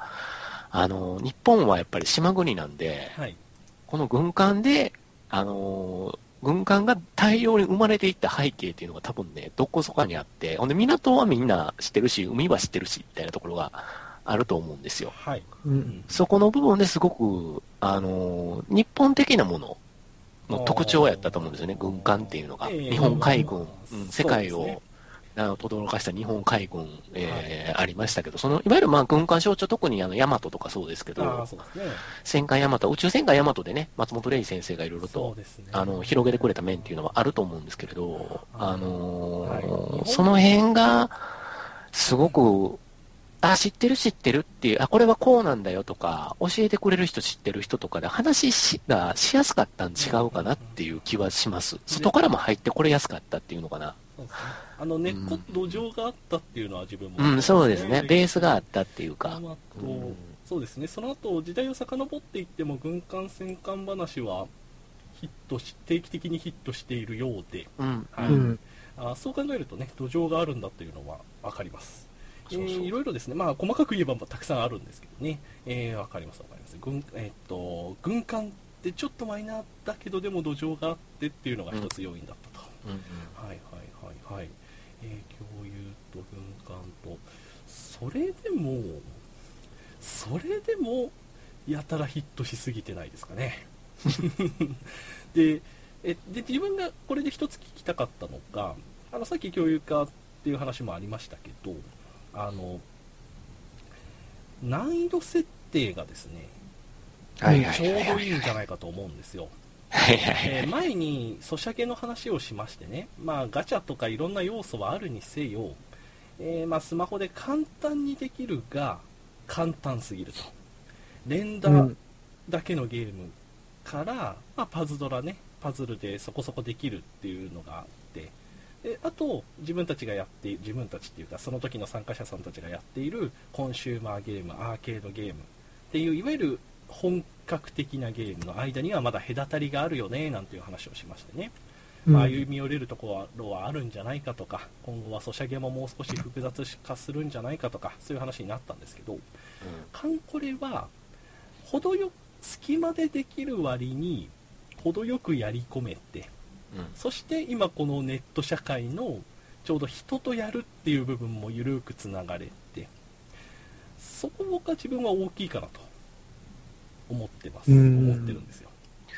C: あの、日本はやっぱり島国なんで、
A: はい。
C: この軍艦で、あのー軍艦が大量に生まれていった背景っていうのが多分ね、どこそかにあって、ほんで港はみんな知ってるし、海は知ってるし、みたいなところがあると思うんですよ。
A: はい。
B: うん。
C: そこの部分ですごく、あのー日本的なものの特徴やったと思うんですよね、軍艦っていうのが。
A: ええ。
C: 日本海軍、うん。世界をあの、轟かした日本海軍、えーありましたけど、その、いわゆるまあ軍艦象徴、特にあの、ヤマトとかそうですけど、
A: ね。
C: 戦艦ヤマト、宇宙戦艦ヤマトでね、松本零士先生がいろいろと
A: ね。
C: あの、広げてくれた面っていうのはあると思うんですけれど、あのー
A: はい。
C: その辺が、すごく、あ、知ってる知ってるっていう、あ、これはこうなんだよとか、教えてくれる人知ってる人とかで話しがしやすかったん違うかなっていう気はします。外からも入ってこれやすかったっていうのかな。
A: あの根っこ土壌があったっていうのは自分も
C: うん、そうですね。ベースがあったっていうか。
A: あと
C: うん
A: そうですねその後時代を遡っていっても軍艦戦艦話はヒットし定期的にヒットしているようで
C: うん。
A: はい
B: うん。
A: あそう考えるとね土壌があるんだというのは分かりますえーいろいろですね、まあ、細かく言えばたくさんあるんですけどね、えー、わかります、わかります。軍、えーっと、軍艦ってちょっとマイナーだけど、でも土壌があってっていうのが一つ要因だったと。
C: うんうん
A: はいはいはいはい。えー共有と軍艦と、それでも、それでも、やたらヒットしすぎてないですかね。でえで自分がこれで一つ聞きたかったのがあのさっき共有化っていう話もありましたけどあの難易度設定がですね
C: はいはい
A: ちょう。どいいんじゃないかと思うんですよ。えー前にソシャゲの話をしましてね、まあ、ガチャとかいろんな要素はあるにせよ、えーまあ、スマホで簡単にできるが簡単すぎると連打
B: うん
A: だけのゲームから、まあ、パズドラねパズルでそこそこできるっていうのがあってであと自分たちがやって自分たちっていうかその時の参加者さんたちがやっているコンシューマーゲームアーケードゲームっていういわゆる本格的なゲームの間にはまだ隔たりがあるよねなんていう話をしましてね、まあ、歩み寄れるところはあるんじゃないかとか今後はソシャゲももう少し複雑化するんじゃないかとかそういう話になったんですけどカンコレは程よ隙間でできる割に程よくやり込めて
C: うん
A: そして今このネット社会のちょうど人とやるっていう部分も緩くつながれてそこが自分は大きいかなと思ってます。
B: うん。
A: 思ってるんですよ。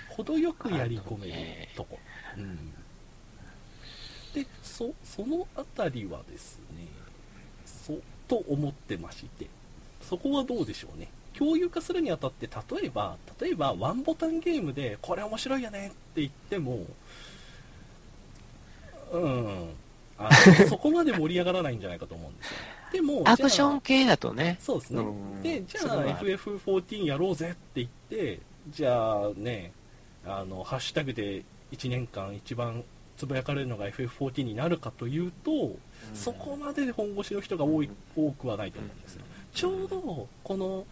A: 程よくやり込めるとこ、うん、でそそのあたりはですねそと思ってましてそこはどうでしょうね。共有化するにあたって例えば例えばワンボタンゲームでこれ面白いよねって言ってもうん。あの そこまで盛り上がらないんじゃないかと思うんですよでも
C: アクション系だとね。
A: そうですね。
C: うん。
A: でじゃあ
C: それは。ある
A: FF14 やろうぜって言ってじゃあねあのハッシュタグで1年間一番つぶやかれるのが FF14 になるかというと、そこまで本腰の人が多い多くはないと思うんですよ。ちょうどこの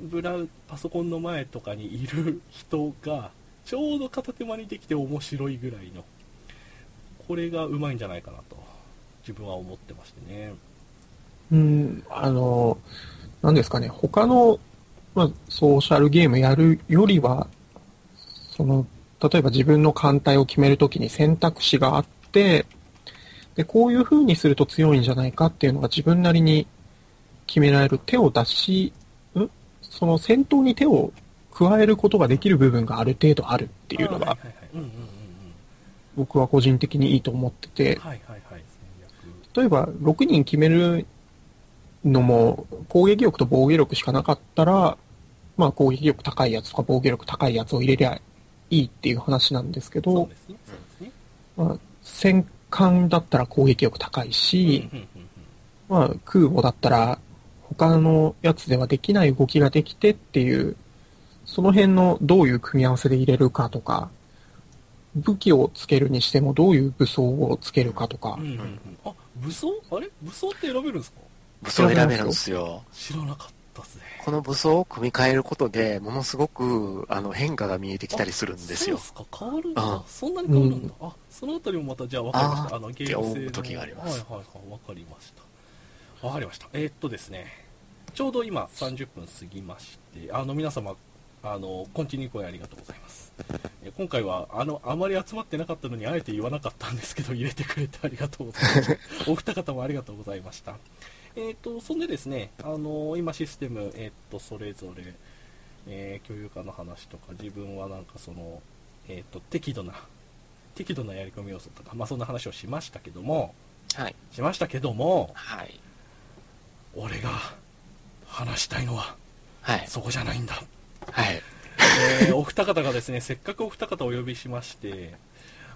A: ブラウパソコンの前とかにいる人がちょうど片手間にできて面白いぐらいのこれがうまいんじゃないかなと自分は思ってましてね。
B: うん、あの、なんですかね、他の、まあ、ソーシャルゲームやるよりは、その、例えば自分の艦隊を決めるときに選択肢があって、で、こういう風にすると強いんじゃないかっていうのが自分なりに決められる手を出し、んその戦闘に手を加えることができる部分がある程度あるっていうのが僕は個人的にいいと思ってて、例えば6人決めるのも攻撃力と防御力しかなかったら、まあ攻撃力高いやつとか防御力高いやつを入れりゃいいっていう話なんですけどまあ、戦艦だったら攻撃力高いし、まあ、空母だったら他のやつではできない動きができてっていう、その辺のどういう組み合わせで入れるかとか、武器をつけるにしてもどういう武装をつけるかとか。
A: うん、うんうん。あ武装？あれ？武装って選べるんですか？
C: 武装選べるんですよ。
A: 知らなかったっすね。
C: この武装を組み替えることで、ものすごく、あの、変化が見えてきたりするんですよ。
A: そう。すか。変わるんだ。
C: あ
A: そんなに変わるんだ、あそのあたりもまたじゃあ分かりました。
C: あ
A: あのゲーム性。の
C: 時があります。
A: はいはいはい分かりました。分かりました。えーっとですね。ちょうど今30分過ぎましてあの皆様あのコンティニュー声ありがとうございますえ今回はあのあまり集まってなかったのにあえて言わなかったんですけど入れてくれてありがとうございました お二方もありがとうございましたえーっとそんでですねあの今システムえーっとそれぞれえー共有化の話とか自分はなんかその、えー、と適度な適度なやり込み要素とか、まあ、そんな話をしましたけども
C: はい。
A: しましたけども
C: はい。
A: 俺が話したいのは
C: はい。
A: そこじゃないんだ、
C: はい。
A: えーお二方がですねせっかくお二方お呼びしまして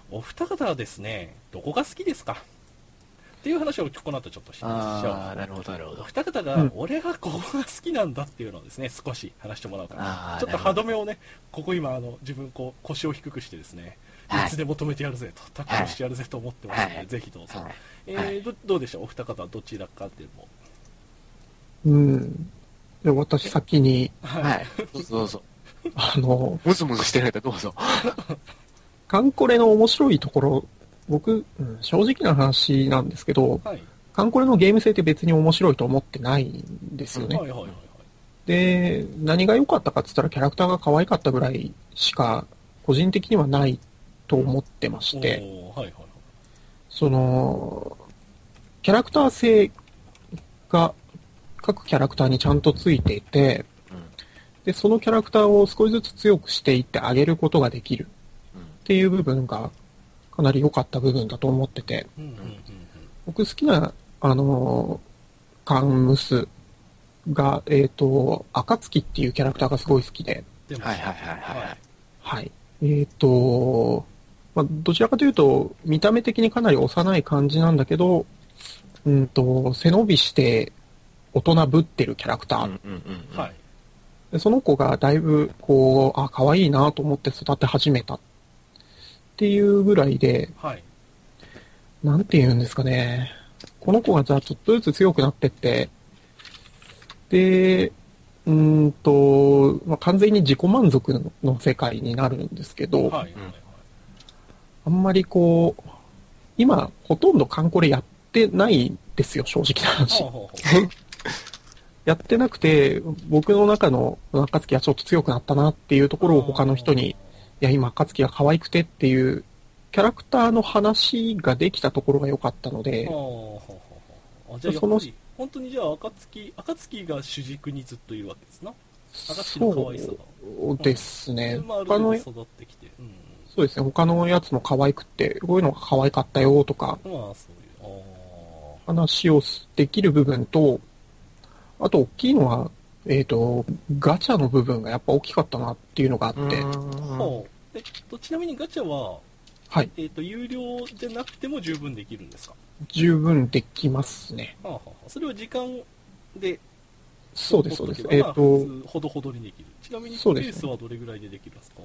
A: お二方はですねどこが好きですかっていう話をこの後ちょっとしましょう。
C: なるほど、なるほ
A: お
C: ど。
A: 二方が
B: うん。
A: 俺がここが好きなんだっていうのをですね少し話してもらおうかな。ちょっと歯止めをねここ今あの自分こう腰を低くしてですね
C: はい。
A: いつでも止めてやるぜとタックルしてやるぜと思ってますので、
C: はい。
A: ぜひどうぞ、
C: はい。
A: えー
C: はい。
A: どどうでしょうお二方はどちらかでも。
B: うん。で私先に、
C: はい。どうぞどうぞ。
B: あの、
C: ムズムズしてないからどうぞ。
B: カンコレの面白いところ、僕、うん正直な話なんですけど、
A: はい
B: カンコレのゲーム性って別に面白いと思ってないんですよね。
A: はいはいはいはい
B: で、何が良かったかって言ったらキャラクターが可愛かったぐらいしか、個人的にはないと思ってまして、
A: はいはい
B: その、キャラクター性が各キャラクターにちゃんとついていて、
C: うん。
B: で、そのキャラクターを少しずつ強くしていってあげることができるっ
C: うん。
B: ていう部分がかなり良かった部分だと思ってて、僕好きな、あのーカンムスが、えっ、と、暁っていうキャラクターがすごい好きで、
C: はいはいはいはいはい。
B: はい。えっ、と、まあ、どちらかというと、見た目的にかなり幼い感じなんだけど、うんと、背伸びして大人ぶってるキャラクター。
C: うんうんうんうん。
A: はい
B: でその子がだいぶ、こう、あ、可愛いなと思って育て始めたっていうぐらいで、
A: はい
B: なんて言うんですかね。この子がじゃあちょっとずつ強くなってって、で、うーんと、まあ、完全に自己満足のの世界になるんですけど、
A: はいはいはい
B: あんまりこう、今、ほとんどカンコレやってないんですよ、正直な話。やってなくて、僕の中の暁はちょっと強くなったなっていうところを他の人に、いや、今、暁が可愛くてっていう、キャラクターの話ができたところが良かったので、
A: じゃあ
B: その
A: 本当にじゃあ暁暁が主軸にずっといるわけですな。暁の可愛さが。
B: そうですね。
A: まあ、
B: 他の、
A: 育ってきて、うん、
B: そうですね、他のやつも可愛くて、こういうのが可愛かったよとか、
A: まあそういうあ
B: 話をできる部分と、あと大きいのは、えっ、と、ガチャの部分がやっぱ大きかったなっていうのがあって、
A: えっとちなみにガチャは、
B: はい、
A: えっと有料じゃなくても十分できるんですか？
B: 十分できますね。
A: はあはあはあ。それは時間で
B: そうです、そうです。えっ、と
A: まあ、普通ほどほどにできる。ちなみにペ
B: そうですね。
A: ースはどれぐらいでできるんですか？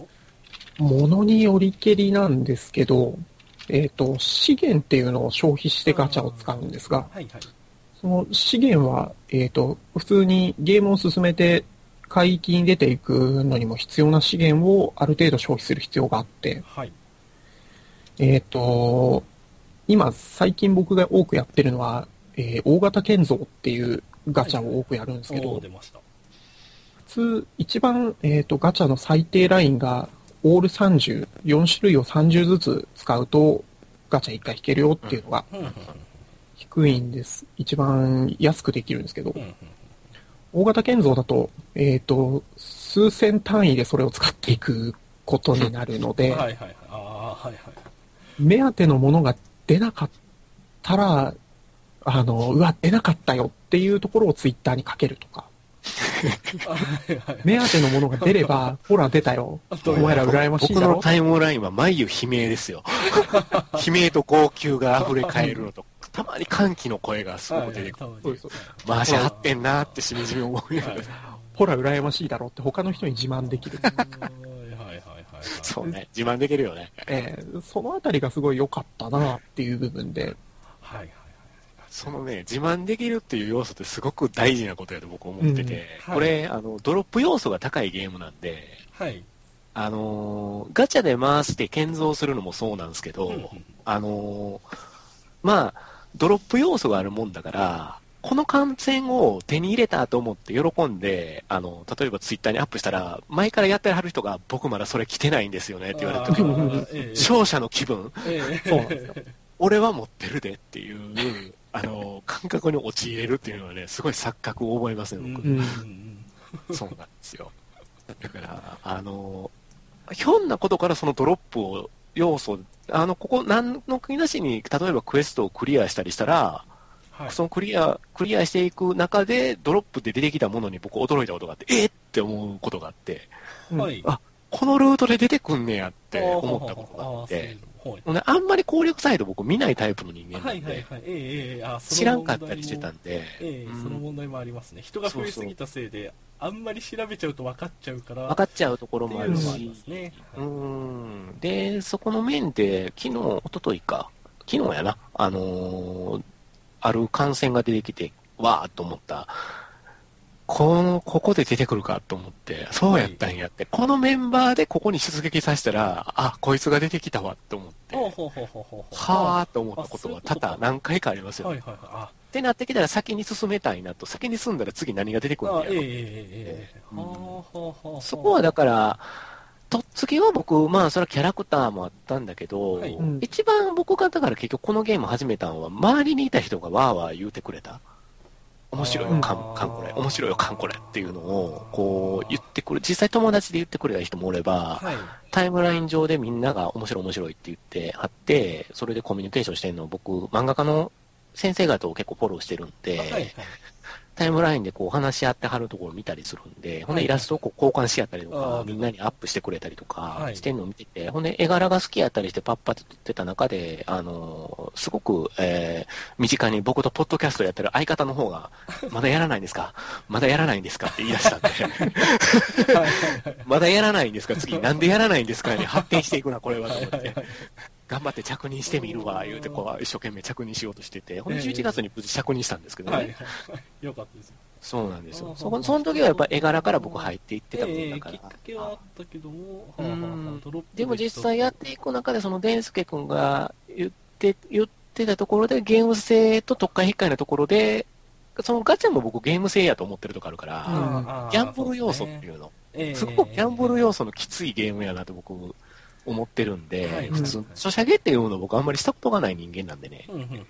B: ものによりけりなんですけど、えっ、と、資源っていうのを消費してガチャを使うんですが、
A: はいはい
B: その資源は、えっ、と、普通にゲームを進めて海域に出ていくのにも必要な資源をある程度消費する必要があって、
A: はい。
B: えっ、と、今、最近僕が多くやってるのは、えー大型建造っていうガチャを多くやるんですけど、
A: おー出ました。
B: 普通、一番、えっ、と、ガチャの最低ラインが、オール30、4種類を30ずつ使うと、ガチャ1回引けるよっていうのが
A: うんうん
B: 低いんです。一番安くできるんですけど
A: うんう、ん
B: 大型建造だと、えっ、と、数千単位でそれを使っていくことになるので、
A: はいはいはいああはいはい
B: 目当てのものが出なかったら、あの、うわ、出なかったよっていうところをツイッターにかけるとか、
A: はいはい
B: 目当てのものが出れば、ほら出たよ。お前ら羨ましい
C: 僕
B: だろ。
C: のタイムラインは眉悲鳴ですよ。悲鳴と号泣が溢れ返るのと、たまに歓喜の声がすごく出てくる。回し張ってんなってしみじみ思いながら。
B: ほら羨ましいだろって他の人に自慢できる。
A: はいはいはいはい
C: そうね。自慢できるよね。
B: えーそのあたりがすごい良かったなっていう部分で。
A: はいはい
C: そのね、自慢できるっていう要素ってすごく大事なことやと僕思ってて、
A: うん
C: これ、あの、ドロップ要素が高いゲームなんで、
A: はい
C: あのーガチャで回して建造するのもそうなんですけど、
A: うんうん
C: あのーまあ、ドロップ要素があるもんだから、この観戦を手に入れたと思って喜んで、あの、例えばツイッターにアップしたら、前からやってはる人が、僕まだそれ着てないんですよねって言われた時
A: あ
C: に、
A: ーええ
C: 勝者の気分、
A: ええ
B: そうなんですよ。
C: 俺は持ってるでっていう、あの、感覚に陥れるっていうのはね、すごい錯覚を覚えますね、僕。
A: うんうん
C: そうなんですよ。だから、あの、ひょんなことからそのドロップを、要素、あの、ここ、何の国なしに、例えばクエストをクリアしたりしたら、
A: はい。
C: そのクリア、クリアしていく中で、ドロップで出てきたものに僕驚いたことがあって、えっって思うことがあって、
B: うん
A: はい。
C: あこのルートで出てくんねやって思ったことがあっ
A: あー
C: て、
A: そういう
C: ほんであんまり攻略サイト僕見ないタイプの人間
A: のはい
C: なんで、
A: はいはいええええあその
C: 知らんかったりしてたんで、
A: ええ
C: うん
A: その問題もありますね。人が増えすぎたせいであんまり調べちゃうと分かっちゃうから
C: 分かっちゃうところもあるし。
A: ね。
C: うーん。で、そこの面で、昨日、一昨日か、昨日やな、あのーある感染が出てきて、わーっと思った。この、ここで出てくるかと思って、そうやったんやって、このメンバーでここに出撃させたら、あ、こいつが出てきたわって思って、はーっと思ったことは多々何回かありますよ、
A: はいはいはい。あ
C: ってなってきたら先に進めたいなと、先に進んだら次何が出てくるんやろ。
A: あええええええ
C: うそこはだから、とっつきは僕、まあそれはキャラクターもあったんだけど、
A: はい。
B: うん。
C: 一番僕がだから結局このゲーム始めたのは、周りにいた人がわーわー言うてくれた。面白いよ、かん、かんこれ。面白いよ、かんこれ。っていうのを、こう言ってくる。実際友達で言ってくれた人もおれば、
A: はい。
C: タイムライン上でみんなが面白い面白いって言ってはって、それでコミュニケーションしてるのを僕、漫画家の先生方を結構フォローしてるんで、
A: はいはい。
C: タイムラインでこう話し合ってはるところを見たりするんで、ほんでイラストをこう交換し合ったりとかみんなにアップしてくれたりとか
A: はい。
C: してんのを見てて、ほんで絵柄が好きやったりしてパッパって撮ってた中で、あのーすごく、えー身近に僕とポッドキャストやってる相方の方が、まだやらないんですか？まだやらないんですかって言い出したんで、まだやらないんですか？次、なんでやらないんですかに発展していくな、これはと思って。頑張って着任してみるわ、言うて、こう、一生懸命着任しようとしてて、ほんで11月に無事着任したんですけどね。
A: よかったですよ。
C: そうなんです。よ。そこ、その時はやっぱ絵柄から僕入っていってたもん
A: え
C: だから。
A: えきっかけはあったけども
C: でも実際やっていく中で、そのデンスケ君が言って、言ってたところで、ゲーム性と特化引っかいのところで、そのガチャも僕ゲーム性やと思ってるとこあるから、ギャンブル要素っていうの、
A: ええ。
C: すごくギャンブル要素のきついゲームやなと僕思ってるんで、
A: はい
C: 普通、ソシャゲっていうの僕あんまりしたことがない人間なんでね。
A: うん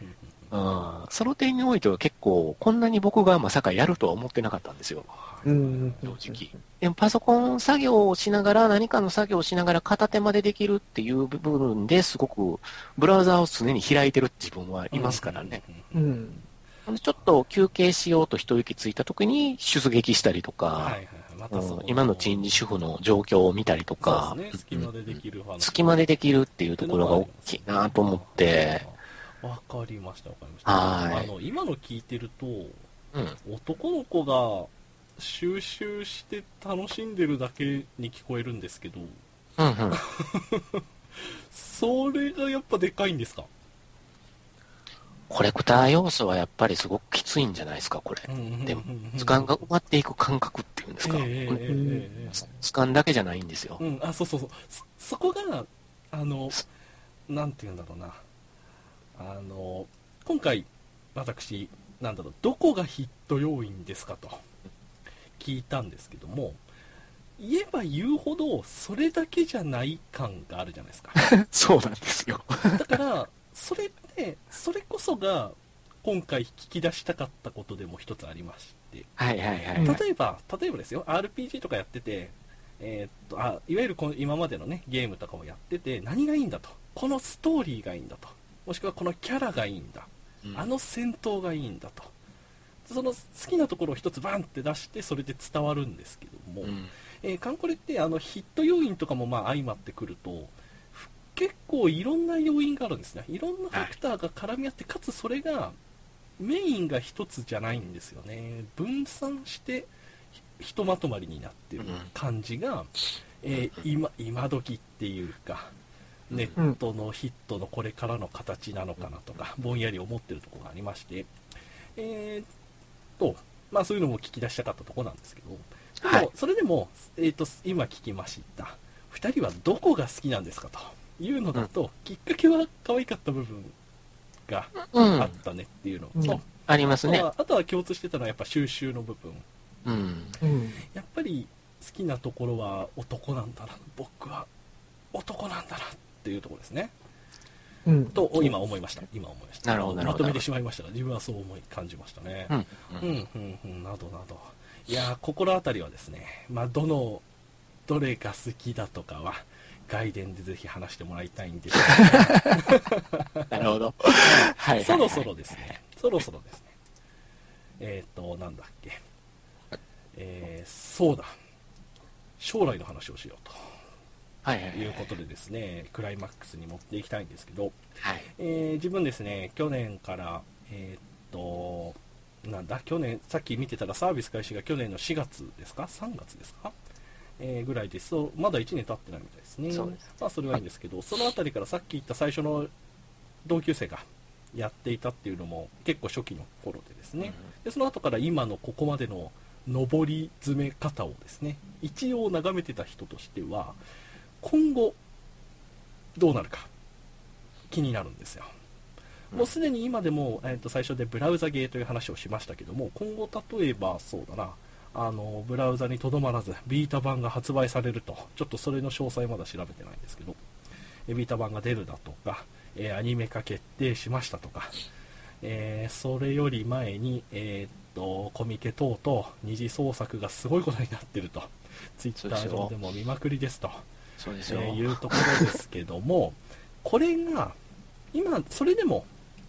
C: その点においては結構、こんなに僕がまさかやるとは思ってなかったんですよ。
B: うん。
C: 正直。でもパソコン作業をしながら、何かの作業をしながら片手までできるっていう部分ですごく、ブラウザーを常に開いてる自分はいますからね。
A: うん
C: ちょっと休憩しようと一息ついた時に出撃したりとか、
A: はいはいはいまたそ
C: うん
A: こ
C: 今の人事主婦の状況を見たりとか、
A: ね。隙間でできる
C: うん
A: 話。
C: 隙間でできるっていうところが大きいなと思って、
A: わかりましたわかりました。
C: はい。
A: あの今の聞いてると
C: うん。
A: 男の子が収集して楽しんでるだけに聞こえるんですけど。
C: うんうん。
A: それがやっぱでかいんですか？
C: コレクター要素はやっぱりすごくきついんじゃないですか、これ。でも、図鑑が埋まっていく感覚っていうんですか。
A: これ、
C: 図鑑だけじゃないんですよ。
A: うん、あ、そうそうそう。そ、そこが、あの、なんて言うんだろうな。あの、今回、私、なんだろう、どこがヒット要因ですかと聞いたんですけども、言えば言うほど、それだけじゃない感があるじゃないですか。
C: そうなんですよ。
A: だから、それってそれこそが今回引き出したかったことでも一つありまして
C: はいはいはい。
B: うん
A: 例えば、例えばですよ、RPG とかやってて、えーっとあいわゆるこの今までのね、ゲームとかもやってて、何がいいんだと。このストーリーがいいんだと。もしくはこのキャラがいいんだ。
C: うん
A: あの戦闘がいいんだと。その好きなところを一つバンって出してそれで伝わるんですけども、
C: うん
A: えーカンコレってあのヒット要因とかもまあ相まってくるとふ結構いろんな要因があるんですね。いろんなファクターが絡み合って、かつそれがメインが一つじゃないんですよね。分散してひひとまとまりになってる感じが、えー今今時っていうかネットのヒットのこれからの形なのかなとかぼんやり思ってるところがありまして。えーっとまあそういうのも聞き出したかったところなんですけど。でも、
C: はい。
A: それでも、えー、と今聞きました。2人はどこが好きなんですかというのだと、きっかけは可愛かった部分が
C: うん。
A: あったねっていうのと、
B: うん。
C: ありますね。
A: あと。はあとは共通してたのはやっぱ収集の部分。
C: うん。
B: うん。
A: やっぱり好きなところは男なんだな僕は。男なんだなっていうところですね。
B: うん。
A: と今思いました。今思いました。
C: なるほどなるほど。
A: まとめてしまいました。が自分はそう思い感じましたね。
C: うん。
A: う
C: うん
A: んうんうん。などなど。いやー心当たりはですねまあどのどれが好きだとかは外伝でぜひ話してもらいたいんです
C: なるほど。はい。
A: そろそろですね。そろそろですね。えっ、となんだっけ。えー、そうだ。将来の話をしよう
C: はいはいはい。
A: ということでですねクライマックスに持っていきたいんですけど、
C: はい。
A: えー自分ですね去年からえーっとなんだ？去年さっき見てたらサービス開始が去年の4月ですか？3月ですか、えーぐらいです。そうまだ1年経ってないみたいですね。
C: そ
A: まあそれはいいんですけど、そのあたりからさっき言った最初の同級生がやっていたっていうのも結構初期の頃でですね、でその後から今のここまでの上り詰め方をですね一応眺めてた人としては今後どうなるか気になるんですよ。もうすでに今でも、えー、と最初でブラウザゲーという話をしましたけども今後例えばそうだなあのブラウザにとどまらずビータ版が発売されると。ちょっとそれの詳細まだ調べてないんですけど。えビータ版が出るだとか、えーアニメ化決定しましたとか、えーそれより前に、えーっとコミケ等々二次創作がすごいことになってると。ツイッター上でも見まくりですと。
C: そうですよ。
A: えーいうところですけどもこれが今それでも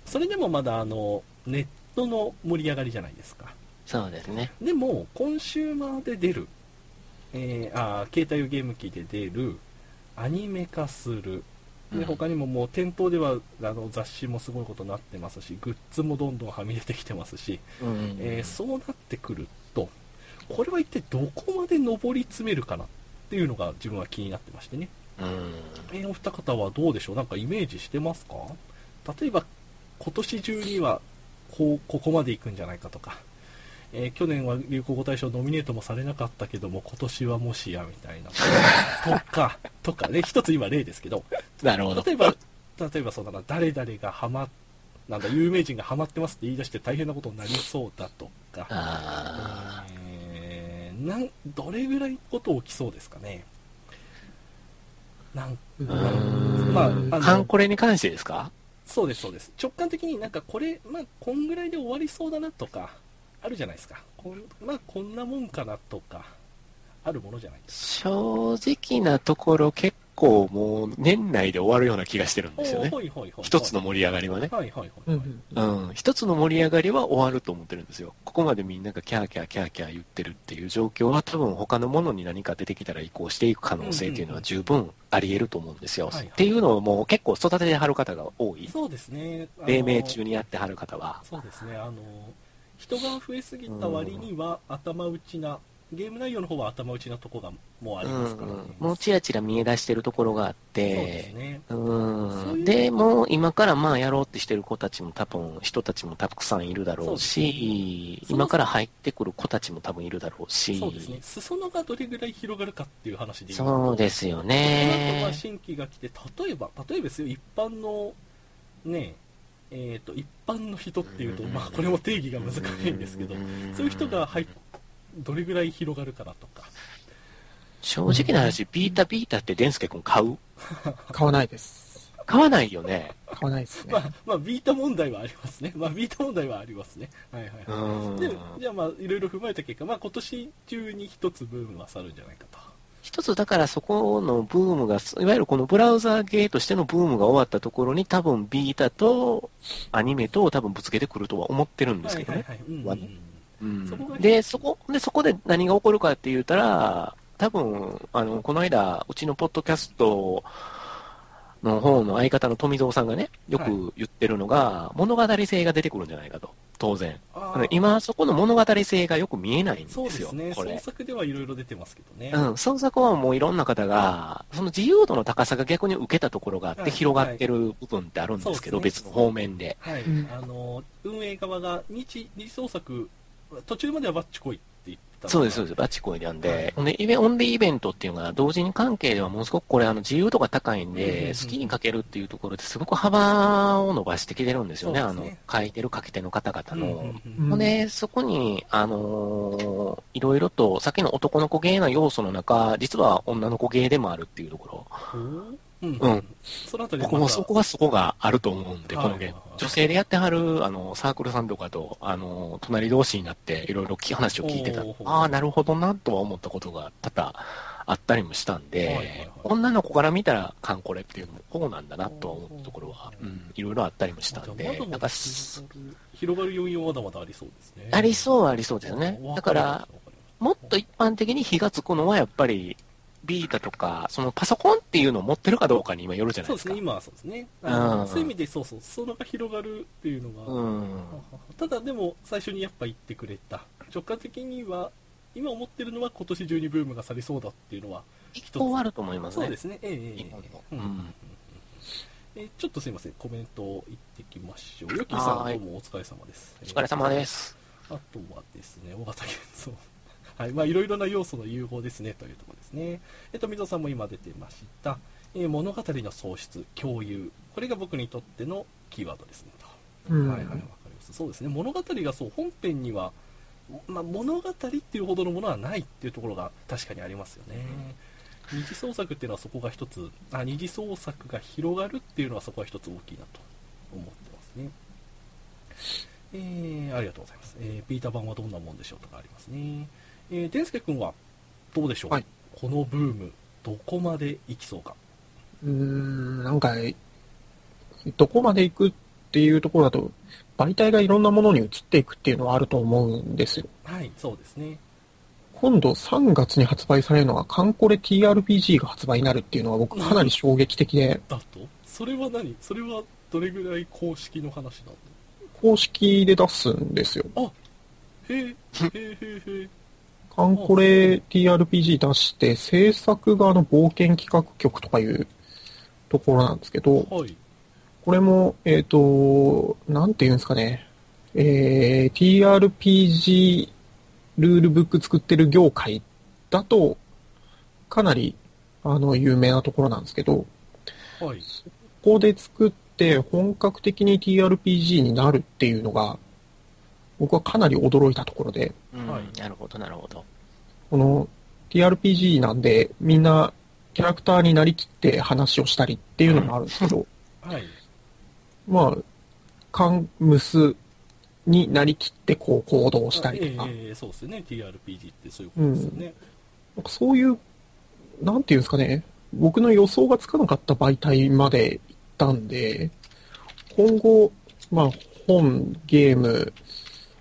A: それでもまだあのネットの盛り上がりじゃないですか
C: そうですね。
A: でもコンシューマーで出る、えーあー携帯用ゲーム機で出る。アニメ化する。で
C: うん。
A: 他にももう店頭ではあの雑誌もすごいことになってますしグッズもどんどんはみ出てきてますし、
C: うん。
A: えーそうなってくるとこれは一体どこまで上り詰めるかなっていうのが自分は気になってましてね。
C: うん。
A: えーお二方はどうでしょう？なんかイメージしてますか？例えば今年中にはこうここまで行くんじゃないかとか、えー去年は流行語大賞ノミネートもされなかったけども今年はもしやみたいな。とかとか。ね一つ今例ですけど。
C: なるほど。
A: 例えば例えばそうだな。誰々がハマなんだ有名人がハマってますって言い出して大変なことになりそうだとか。
C: あ
A: えーなんどれぐらいこと起きそうですかね。なん。まああの
C: カンコレに関してですか？
A: そうですそうです。直感的になんかこれまあこんぐらいで終わりそうだなとかあるじゃないですかこんまあこんなもんかなとかあるものじゃないです
C: 正直なところ結構もう年内で終わるような気がしてるん
A: か
C: ですよね。一つの盛り上がりはね。
A: はいはいはい、
B: うん
A: はい
B: うん
C: うん。一つの盛り上がりは終わると思ってるんですよ。ここまでみんながキャーキャーキャーキャー言ってるっていう状況は多分他のものに何か出てきたら移行していく可能性っていうのは十分あり得ると思うんですよ。っていうのをもう結構育ててはる方が多い。
A: そうですね
C: 黎明中にやってはる方は。
A: そうですねあの人が増えすぎた割には頭打ちなゲーム内容の方は頭打ちなとこがもうありますから。ね、
C: うん、もうちらちら見え出してるところがあっ
A: そうです
C: て、
A: ね
C: で、もう今からまあやろうってしてる子たちも多分、人たちもたくさんいるだろうし、
A: ですね。
C: 今から入ってくる子たちも多分いるだろうし、
A: そうですね。裾野がどれぐらい広がるかっていう話で言
C: そうですよ
A: その後まあ
C: ね。
A: 新規が来て例えば例えばですよ一般のねえー、と一般の人っていうと、まあ、これも定義が難しいんですけどそういう人が入っどれぐらい広がるかなとか
C: 正直な話、ビータビータってデンスケ君買う？
B: 買わないです。
C: 買わないよね。
B: 買わないですね
A: ま。あ、まあ、ビータ問題はありますね。まあ、ビータ問題はありますね。はいはい、で、じゃあまあ、いろいろ踏まえた結果、まあ、今年中に一つブームは去るんじゃないかと。
C: 一つだからそこのブームが、いわゆるこのブラウザーゲーとしてのブームが終わったところに多分ビータとアニメと多分ぶつけてくるとは思ってるんですけどね。で、そこ、で、そこで何が起こるかって言ったら、多分、あの、この間、うちのポッドキャストの方の相方の富蔵さんがね、よく言ってるのが、物語性が出てくるんじゃないかと。当然。
A: あ
C: あの今、そこの物語性がよく見えないんですよ。
A: そうですね。創。作ではいろいろ出てますけどね。
C: うん、創作はもういろんな方が、その自由度の高さが逆に受けたところがあって、
A: はい
C: 広がってる部分ってあるんですけど、
A: そうですね
C: 別の方面で。
A: はい、
B: うん
A: あの運営側が日二次創作途中まではバッチ来いって言った
C: そうです、そうです。バチコイなんで、
A: はい。
C: イベ、オンリーイベントっていうのが、同時に関係ではものすごくこれ、あの、自由度が高いんで、
A: うん
C: 好きに書けるっていうところですごく幅を伸ばしてきてるんですよね、あの書いてる書き手の方々の。
A: う
C: んで、そこに、あのーいろいろと、さっきの男の子芸な要素の中、実は女の子芸でもあるっていうところ。
A: ほううん。
C: うん。
A: そのあたり
C: 僕もそこはそこがあると思うんで、
A: はい。
C: このゲーム。女性でやってはる、あの、サークルさんとかと、あの、隣同士になって、いろいろ話を聞いてた。ああ、なるほどな、とは思ったことが多々あったりもしたん
A: はいはいはい。
C: で、女の子から見たら、カンコレっていうのも、こうなんだな、とは思ったところは、うん、いろいろあったりもしたんで
A: 広がる要因はまだまだありそうですね。
C: ありそうはありそうですよね。だから、もっと一般的に火がつくのは、やっぱり、ビータとか、そのパソコンっていうのを持ってるかどうかに今よるじゃないですか。
A: そうですね今はそうですね。あの
C: うん。
A: そういう意味でそうそうそれが広がるっていうのが、
C: うん。
A: ただでも最初にやっぱ言ってくれた。直感的には今思ってるのは今年中にブームが去りそうだっていうのは
C: 一個あると思いますね。
A: そうですね。ええええ
C: 日本の
A: うん。
C: うん。
A: えーちょっとすいません。コメントを言ってきましょう。よきさんどうもお疲れ様です。
C: お疲れ様です。
A: あとはですね、尾形健三。はい、まあいろいろな要素の融合ですねというところですね。えっと、溝さんも今出てました。えー物語の喪失、共有。これが僕にとってのキーワードですねと。
B: うん
A: はいはい、わかります。そうですね、物語がそう、本編には、まあ、物語っていうほどのものはないっていうところが確かにありますよね。二次創作っていうのはそこが一つ、あ、二次創作が広がるっていうのはそこは一つ大きいなと思ってますね。えー、ありがとうございます。えー、ピーター版はどんなもんでしょうとかありますね。えー、デンスケ君はどうでしょう、
B: はい
A: このブーム、どこまで行きそうか？
B: うーん、なんか、どこまで行くっていうところだと、媒体がいろんなものに移っていくっていうのはあると思うんですよ。
A: はい、そうですね。
B: 今度3月に発売されるのが、カンコレ TRPG が発売になるっていうのは僕かなり衝撃的で、
A: だと？それは何？それはどれぐらい公式の話なの
B: 公式で出すんですよ。
A: へえ、へえ、へえ、へえ。
B: カンコレ TRPG 出して、制作側の冒険企画局とかいうところなんですけど、
A: はい。
B: これも、えっ、と、なんていうんですかね、えー、TRPG ルールブック作ってる業界だと、かなり、あの、有名なところなんですけど、
A: はい。
B: ここで作って本格的に TRPG になるっていうのが、僕はかなり驚いたところで、
C: なるほど、なるほど。
B: この TRPG なんで、みんなキャラクターになりきって話をしたりっていうのもあるんですけど、
A: はい。
B: まあ、カンムスになりきってこう行動したりとか、
A: ええそうですよね。TRPG ってそういうことですよね。
B: なんかそういう、なんていうんですかね、僕の予想がつかなかった媒体まで行ったんで、今後、まあ、本、ゲーム、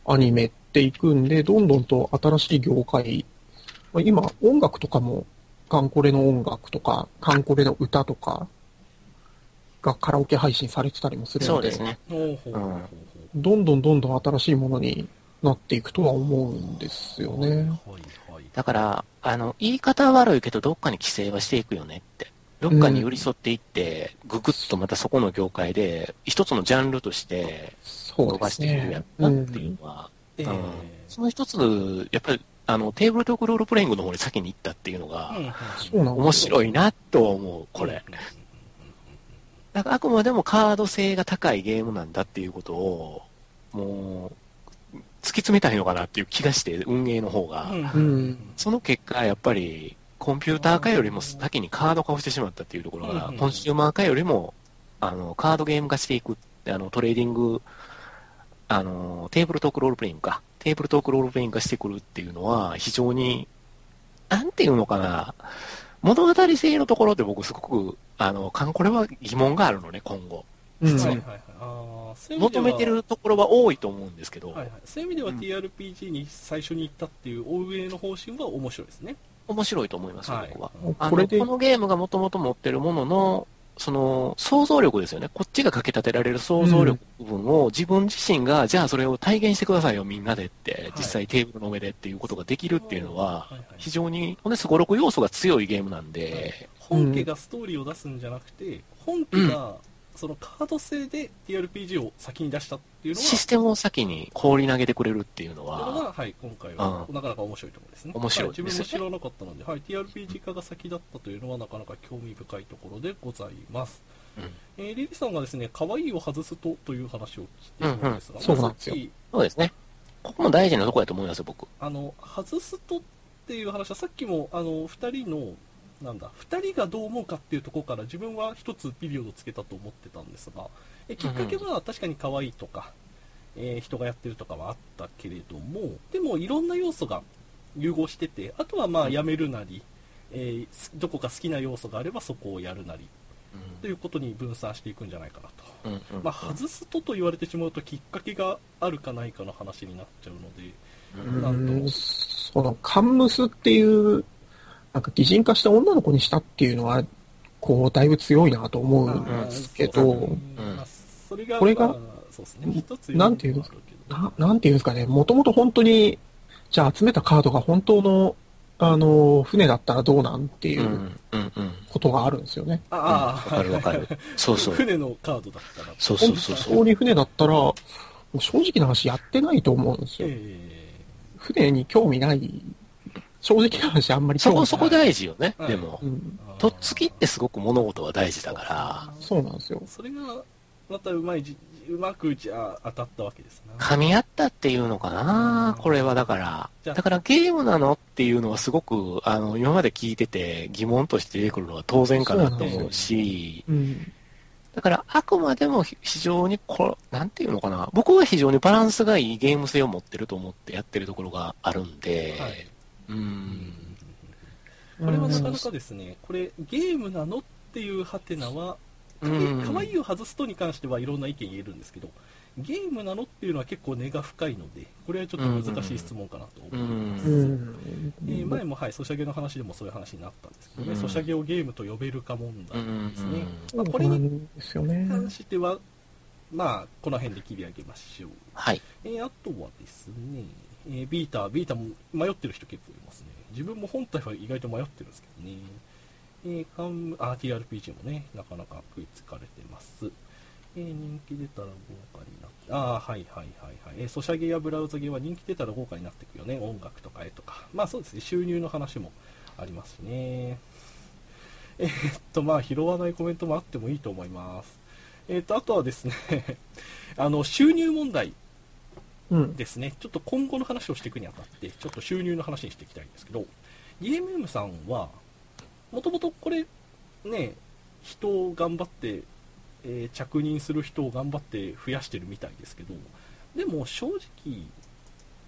B: アニメっていくんで、どんどんと新しい業界、まあ、今、音楽とかも、カンコレの音楽とか、カンコレの歌とか、がカラオケ配信されてたりもするので、
C: そうですね。
A: ほうほうほうほうほう
B: どんどんどんどん新しいものになっていくとは思うんですよね。
A: はいはい。
C: だから、あの、言い方は悪いけど、どっかに規制はしていくよねって。どっかに寄り添っていって、ぐぐっとまたそこの業界で、一つのジャンルとして伸ばしていくん。なっていうのは、その一つ、やっぱり、あの、テーブルトークロールプレイングの方に先に行ったっていうのが、面白いなと思う、これ。だからあくまでもカード性が高いゲームなんだっていうことを、もう、突き詰めたいのかなっていう気がして、運営の方が。その結果、やっぱり、コンピューター化よりも先にカード化をしてしまったっていうところが
A: うん、
C: コンシューマー化よりも、あの、カードゲーム化していく、あの、トレーディング、あの、テーブルトークロールプレイングか。テーブルトークロールプレイング化してくるっていうのは、非常に、なんていうのかな、物語性のところで僕すごく、あの、これは疑問があるのね、今後。
B: うん
C: 実は
A: はいはいはい
C: 求めてるところは多いと思うんですけど、
A: はいはい、そういう意味では
C: うん
A: TRPG に最初に行ったっていう大上の方針は面白いですね。
C: 面白いと思いますよ、
A: はい。
C: 僕は。
A: うん
C: あの
B: これで。
C: このゲームがもともと持ってるものの、その想像力ですよね。こっちがかけ立てられる想像力部分を自分自身が、じゃあそれを体現してくださいよ、みんなでって、
A: い。
C: 実際テーブルの上でっていうことができるっていうのは
A: はいはい、
C: 非常に、ほんですごろく要素が強いゲームなんで、
A: 本家がストーリーを出すんじゃなくて、本家がそのカード制で TRPG を先に出したっていうのは、
C: システムを先に氷投げてくれるっていうの
A: っていうのが、
C: は、
A: はい、今回はなかなか面白いところですね。
C: 面白い
A: は自分も知らなかったので、はい、TRPG 化が先だったというのはなかなか興味深いところでございます。
C: うん
A: えーリリさんがですね、可愛いを外すとという話を聞いているんですが、
B: うんうんそうなんですよ
C: そうですね。ここも大事なところだと思いますよ、僕。
A: あの外すとっていう話はさっきもあの2人のなんだ2人がどう思うかっていうところから自分は一つピリオドつけたと思ってたんですがえきっかけは確かに可愛いとか、えー人がやってるとかはあったけれどもでもいろんな要素が融合しててあとはまあやめるなり、えーすどこか好きな要素があればそこをやるなりということに分散していくんじゃないかなと。
C: うんうんうん。
A: まあ、外すとと言われてしまうときっかけがあるかないかの話になっちゃうので、
C: うん。
A: なんと
B: その、カンムスっていう、なんか擬人化した女の子にしたっていうのは、こう、だいぶ強いなと思うんですけど、
A: そうですねまあそれが、
B: これが？なんていう？んです
A: か、ある
B: ななんていうんですかね、もともと本当に、じゃあ集めたカードが本当の、あの、船だったらどうなんっていう。ことがあるんですよね。
A: ああ、
C: わかるわかる。そうそう。
A: 船のカードだったら、
C: そうそうそう。そう。
B: 本当に船だったら、正直な話やってないと思うんですよ。
A: え。
B: 船に興味ない、正直な話あんまり。
C: そこ、そこ大事よね、
A: はい
C: でも
B: う。ん、
A: ー
C: とっつきってすごく物事は大事だから、
B: そうなんですよ。
A: それが、またうまいじ、うまくじゃあ当たったわけですな。
C: 噛み合ったっていうのかな、これはだから
A: じゃ。あ
C: だからゲームなのっていうのはすごく、あの、今まで聞いてて疑問として出てくるのは当然かなと思うし、
B: うん。
C: だからあくまでも非常にこう、なんていうのかな、僕は非常にバランスがいいゲーム性を持ってると思ってやってるところがあるんで、
A: はい。
C: うん。
A: これはなかなかですね、これゲームなのっていうハテナは、か
C: うん
A: 可愛いを外すとに関してはいろんな意見言えるんですけど、ゲームなのっていうのは結構根が深いので、これはちょっと難しい質問かなと思います。えー前も、はい、ソシャゲの話でもそういう話になったんですけどね、
C: うん
A: ソシャゲをゲームと呼べるか問
C: う
A: 題ですね。
C: ん。
A: まあこれに。関しては、まあ、この辺で切り上げましょう。
C: はい。
A: えーあとはですね、えービーター、ビーターも迷ってる人結構い。自分も本体は意外と迷ってるんですけどね。えーカンあ TRPG もね、なかなか食いつかれてます。えー人気出たら豪華になって、ああ、はいはいはいはい。えーソシャゲやブラウザゲは人気出たら豪華になっていくよね。音楽とか絵とか。まあそうですね、収入の話もありますしね。えーっと、まあ拾わないコメントもあってもいいと思います。えーっと、あとはですね、あの、収入問題。ですね、ちょっと今後の話をしていくにあたって、ちょっと収入の話にしていきたいんですけど、DMM さんは、もともとこれ、ね、人を頑張って、えー着任する人を頑張って増やしてるみたいですけど、でも正直、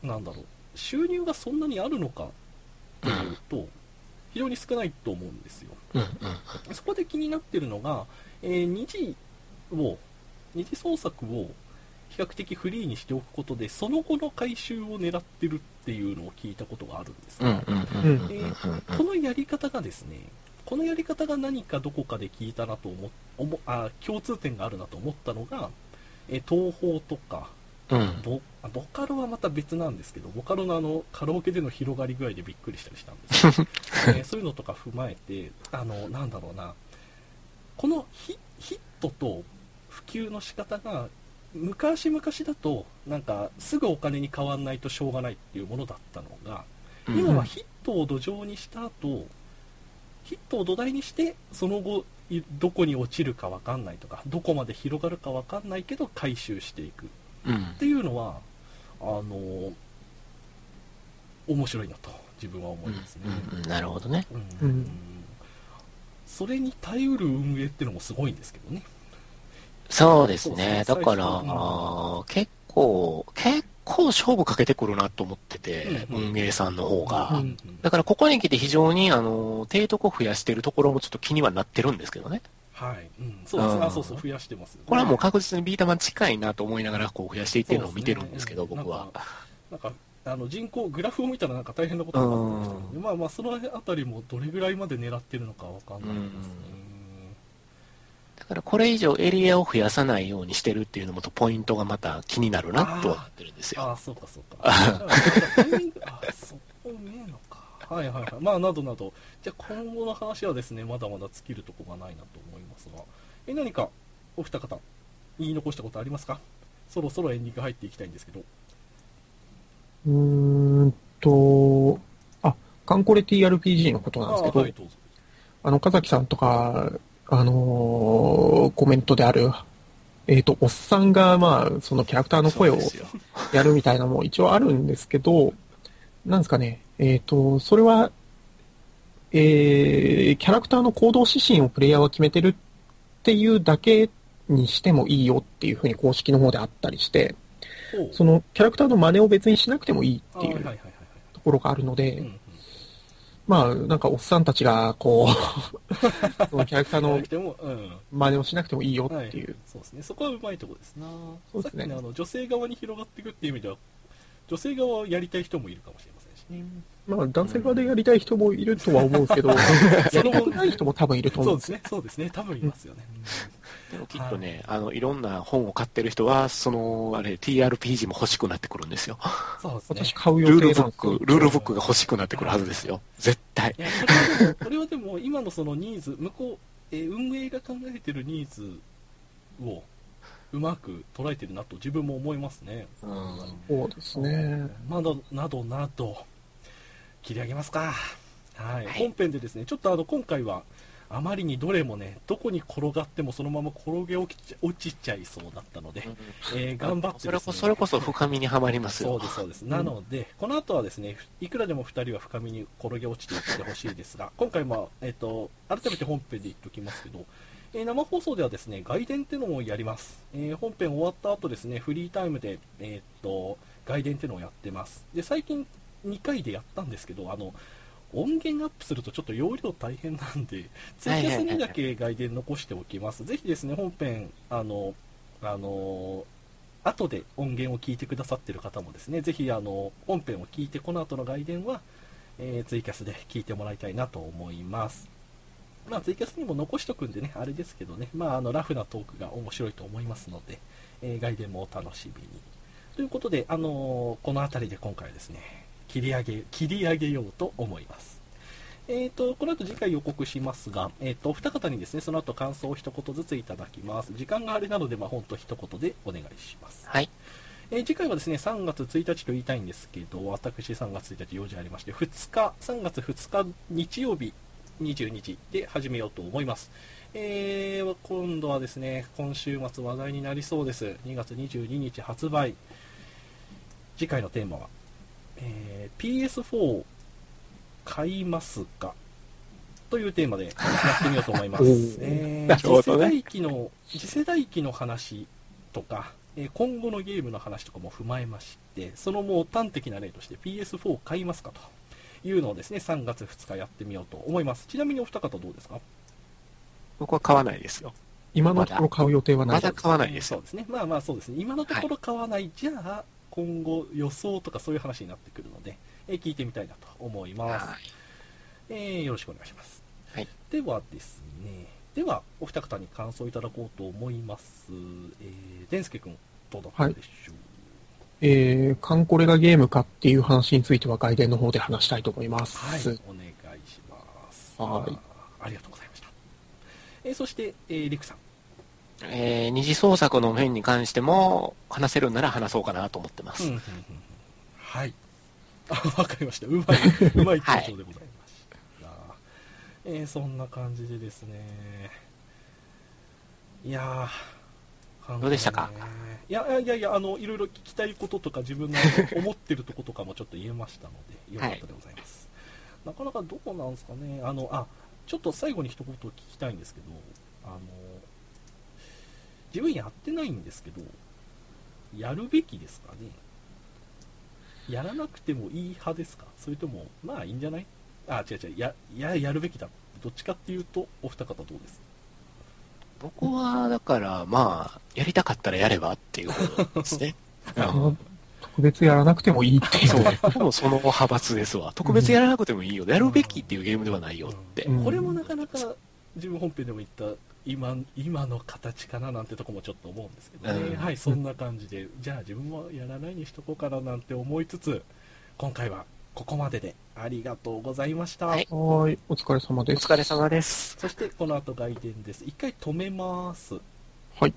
A: なんだろう、収入がそんなにあるのかというと、非常に少ないと思うんですよ。
C: うんうん。
A: そこで気になってるのが、えー二次を、二次創作を比較的フリーにしておくことで、その後の回収を狙ってるっていうのを聞いたことがあるんですが、このやり方がですね、このやり方が何かどこかで聞いたなと思思あ共通点があるなと思ったのが、え東宝とか
C: うん。
A: ボボカロはまた別なんですけどボカロのあのカラオケでの広がり具合でびっくりしたりしたんですけど、えそういうのとか踏まえてあのなんだろうなこのヒヒットと普及の仕方が昔々だとなんかすぐお金に変わんないとしょうがないっていうものだったのが
C: うん
A: 今はヒットを土壌にした後ヒットを土台にしてその後いどこに落ちるかわかんないとかどこまで広がるかわかんないけど回収していく
C: うん。
A: っていうのはあの面白いなと自分は思いますね、
C: うんうん。なるほどね。
A: うん。
B: うん。
A: それに耐えうる運営っていうのもすごいんですけどね
C: そうですね。だから、結構、結構勝負かけてくるなと思ってて、運営さんの方が。だからここに来て非常に、あの、提督を増やしてるところもちょっと気にはなってるんですけどね。
A: はい。うん。そうですね。そうそう、増やしてます。
C: これはもう確実にビータ版近いなと思いながらこう増やしていってるのを見てるんですけど、
A: ね
C: 僕は。
A: なんか、あの人口、グラフを見たらなんか大変なことになってましたけど、まあまあ、そのあたりもどれぐらいまで狙ってるのかわかんないですね。
C: だからこれ以上エリアを増やさないようにしてるっていうのもとポイントがまた気になるなとは思ってるんですよ。
A: ああ、そうかそうか。あそこねえのか。はいはいはい。まあ、などなど。じゃあ、今後の話はですね、まだまだ尽きるとこがないなと思いますが、え、何か、お二方、言い残したことありますか？そろそろエンディング入っていきたいんですけど。
B: うーんと、あ、カンコレ TRPG のことなんですけど、
A: あはい、ど。
B: あの、岡崎さんとか、あのーコメントである、えっ、と、おっさんが、まあ、そのキャラクターの声をやるみたいなのも一応あるんですけど、なんですかね、えっ、と、それは、えー、キャラクターの行動指針をプレイヤーは決めてるっていうだけにしてもいいよっていうふうに公式の方であったりして、そのキャラクターの真似を別にしなくてもいいっていうところがあるので、まあ、なんかおっさんたちが、こう、そのキャラクターの。真似をしなくてもいいよ
A: はい
B: っていう。
A: そうですね。そこはうまいところですな。
B: そうですね
A: あの、女性側に広がっていくっていう意味では、女性側をやりたい人もいるかもしれませんしね。
B: まあ、男性側でやりたい人もいるとは思うんですけど、やりたくない人も多分いると思うんですよ。
A: そうですね。そうですね。多分いますよね。
C: でもきっとね、あの、いろんな本を買ってる人は、その、あれ、TRPG も欲しくなってくるんですよ。
A: そうですね。
B: 私買う予
C: ルールブック、ルールブックが欲しくなってくるはずですよ。絶対
A: い。や、これはでも、これはでも今のそのニーズ、向こう、えー運営が考えてるニーズをうまく捉えてるなと自分も思いますね。
C: うん。
B: そうですね。
A: まだなどなど、切り上げますか。はい。
C: はい
A: 本編でですね、ちょっとあの、今回は、あまりにどれもね、どこに転がってもそのまま転げ落ちちゃ落ちちゃいそうだったので、えー頑張ってね
C: それこそ、深みにはまりますよ。
A: そうです、そうです。なので、この後はですね、いくらでも2人は深みに転げ落ちていってほしいですが、今回も、えっ、と、改めて本編で言っておきますけど、えー生放送ではですね、外伝ってのをやります。えー本編終わった後ですね、フリータイムで、えっ、と、外伝ってのをやってます。で、最近2回でやったんですけど、あの、音源アップするとちょっと容量大変なんで、ツイキャスにだけ外伝残しておきます。ぜひですね、本編、あの、あの後で音源を聞いてくださってる方もですね、ぜひあの本編を聞いて、この後の外伝は、えーツイキャスで聞いてもらいたいなと思います。まあ、ツイキャスにも残しとくんでね、あれですけどね、まあ、あのラフなトークが面白いと思いますので、えー外伝もお楽しみに。ということで、あのーこの辺りで今回はですね、切り上げ、切り上げようと思います。えー、とこの後次回予告しますが、えー、とお二方にですねその後感想を一言ずついただきます。時間があれなので、まあ、本当一言でお願いします、
C: はい。
A: えー次回はですね3月1日と言いたいんですけど私3月1日用事ありまして2日3月2日日曜日22時で始めようと思います。えー今度はですね今週末話題になりそうです。2月22日発売。次回のテーマは、えー PS4 買いますかというテーマでやってみようと思います。えー 次世代機の次世代機の話とか、えー今後のゲームの話とかも踏まえまして、そのもう端的な例として PS4 買いますかというのをですね、3月2日やってみようと思います。ちなみにお二方どうですか？
C: 僕は買わないですよ。
B: 今のところ買う予定はない
C: まだ買わないですよ。
A: そうですね。まあまあそうですね。今のところ買わない、じゃあ、今後予想とかそういう話になってくるので、えー聞いてみたいなと思います。
C: はい。
A: えーよろしくお願いします。
C: はい
A: ではですね、では、お二方に感想いただこうと思います。えー、デンスケ君、どうだったでしょう、
B: えー、カンコレがゲームかっていう話については外伝の方で話したいと思います。
A: はい、お願いします。
B: はい
A: ありがとうございました。えーそして、えー、リクさん。
C: えー二次創作の面に関しても、話せるなら話そうかなと思ってます。
A: うんうんうんうんはい。あ、わかりました。うまい、うまい登場でございました。えーそんな感じでですね。いやー、
C: どうでしたか？
A: いやいやいやあの、いろいろ聞きたいこととか、自分の思ってるとことかもちょっと言えましたので、よかったでございます。なかなかどうなんですかね。あの、あ、ちょっと最後に一言聞きたいんですけど、あの、自分やってないんですけど、やるべきですかね？やらなくてもいい派ですか？それとも、まあいいんじゃない？あ、違う違う、や、や、やるべきだ。どっちかっていうと、お二方どうです？
C: 僕は、だから、まあ、やりたかったらやればっていうことですね。うん
B: 特別やらなくてもいいっていう。
C: そう、僕もその派閥ですわ。特別やらなくてもいいよ。やるべきっていうゲームではないよって。
B: うん
A: これもなかなか自分本編でも言った今今の形かななんてとこもちょっと思うんですけどね、
C: うん
A: はいそんな感じでじゃあ自分もやらないにしとこうかななんて思いつつ今回はここまででありがとうございました、
C: はい
B: い、お疲れ様
C: お
B: です。
C: 疲れ様です。
A: そしてこの後外伝です一回止めます
B: はい。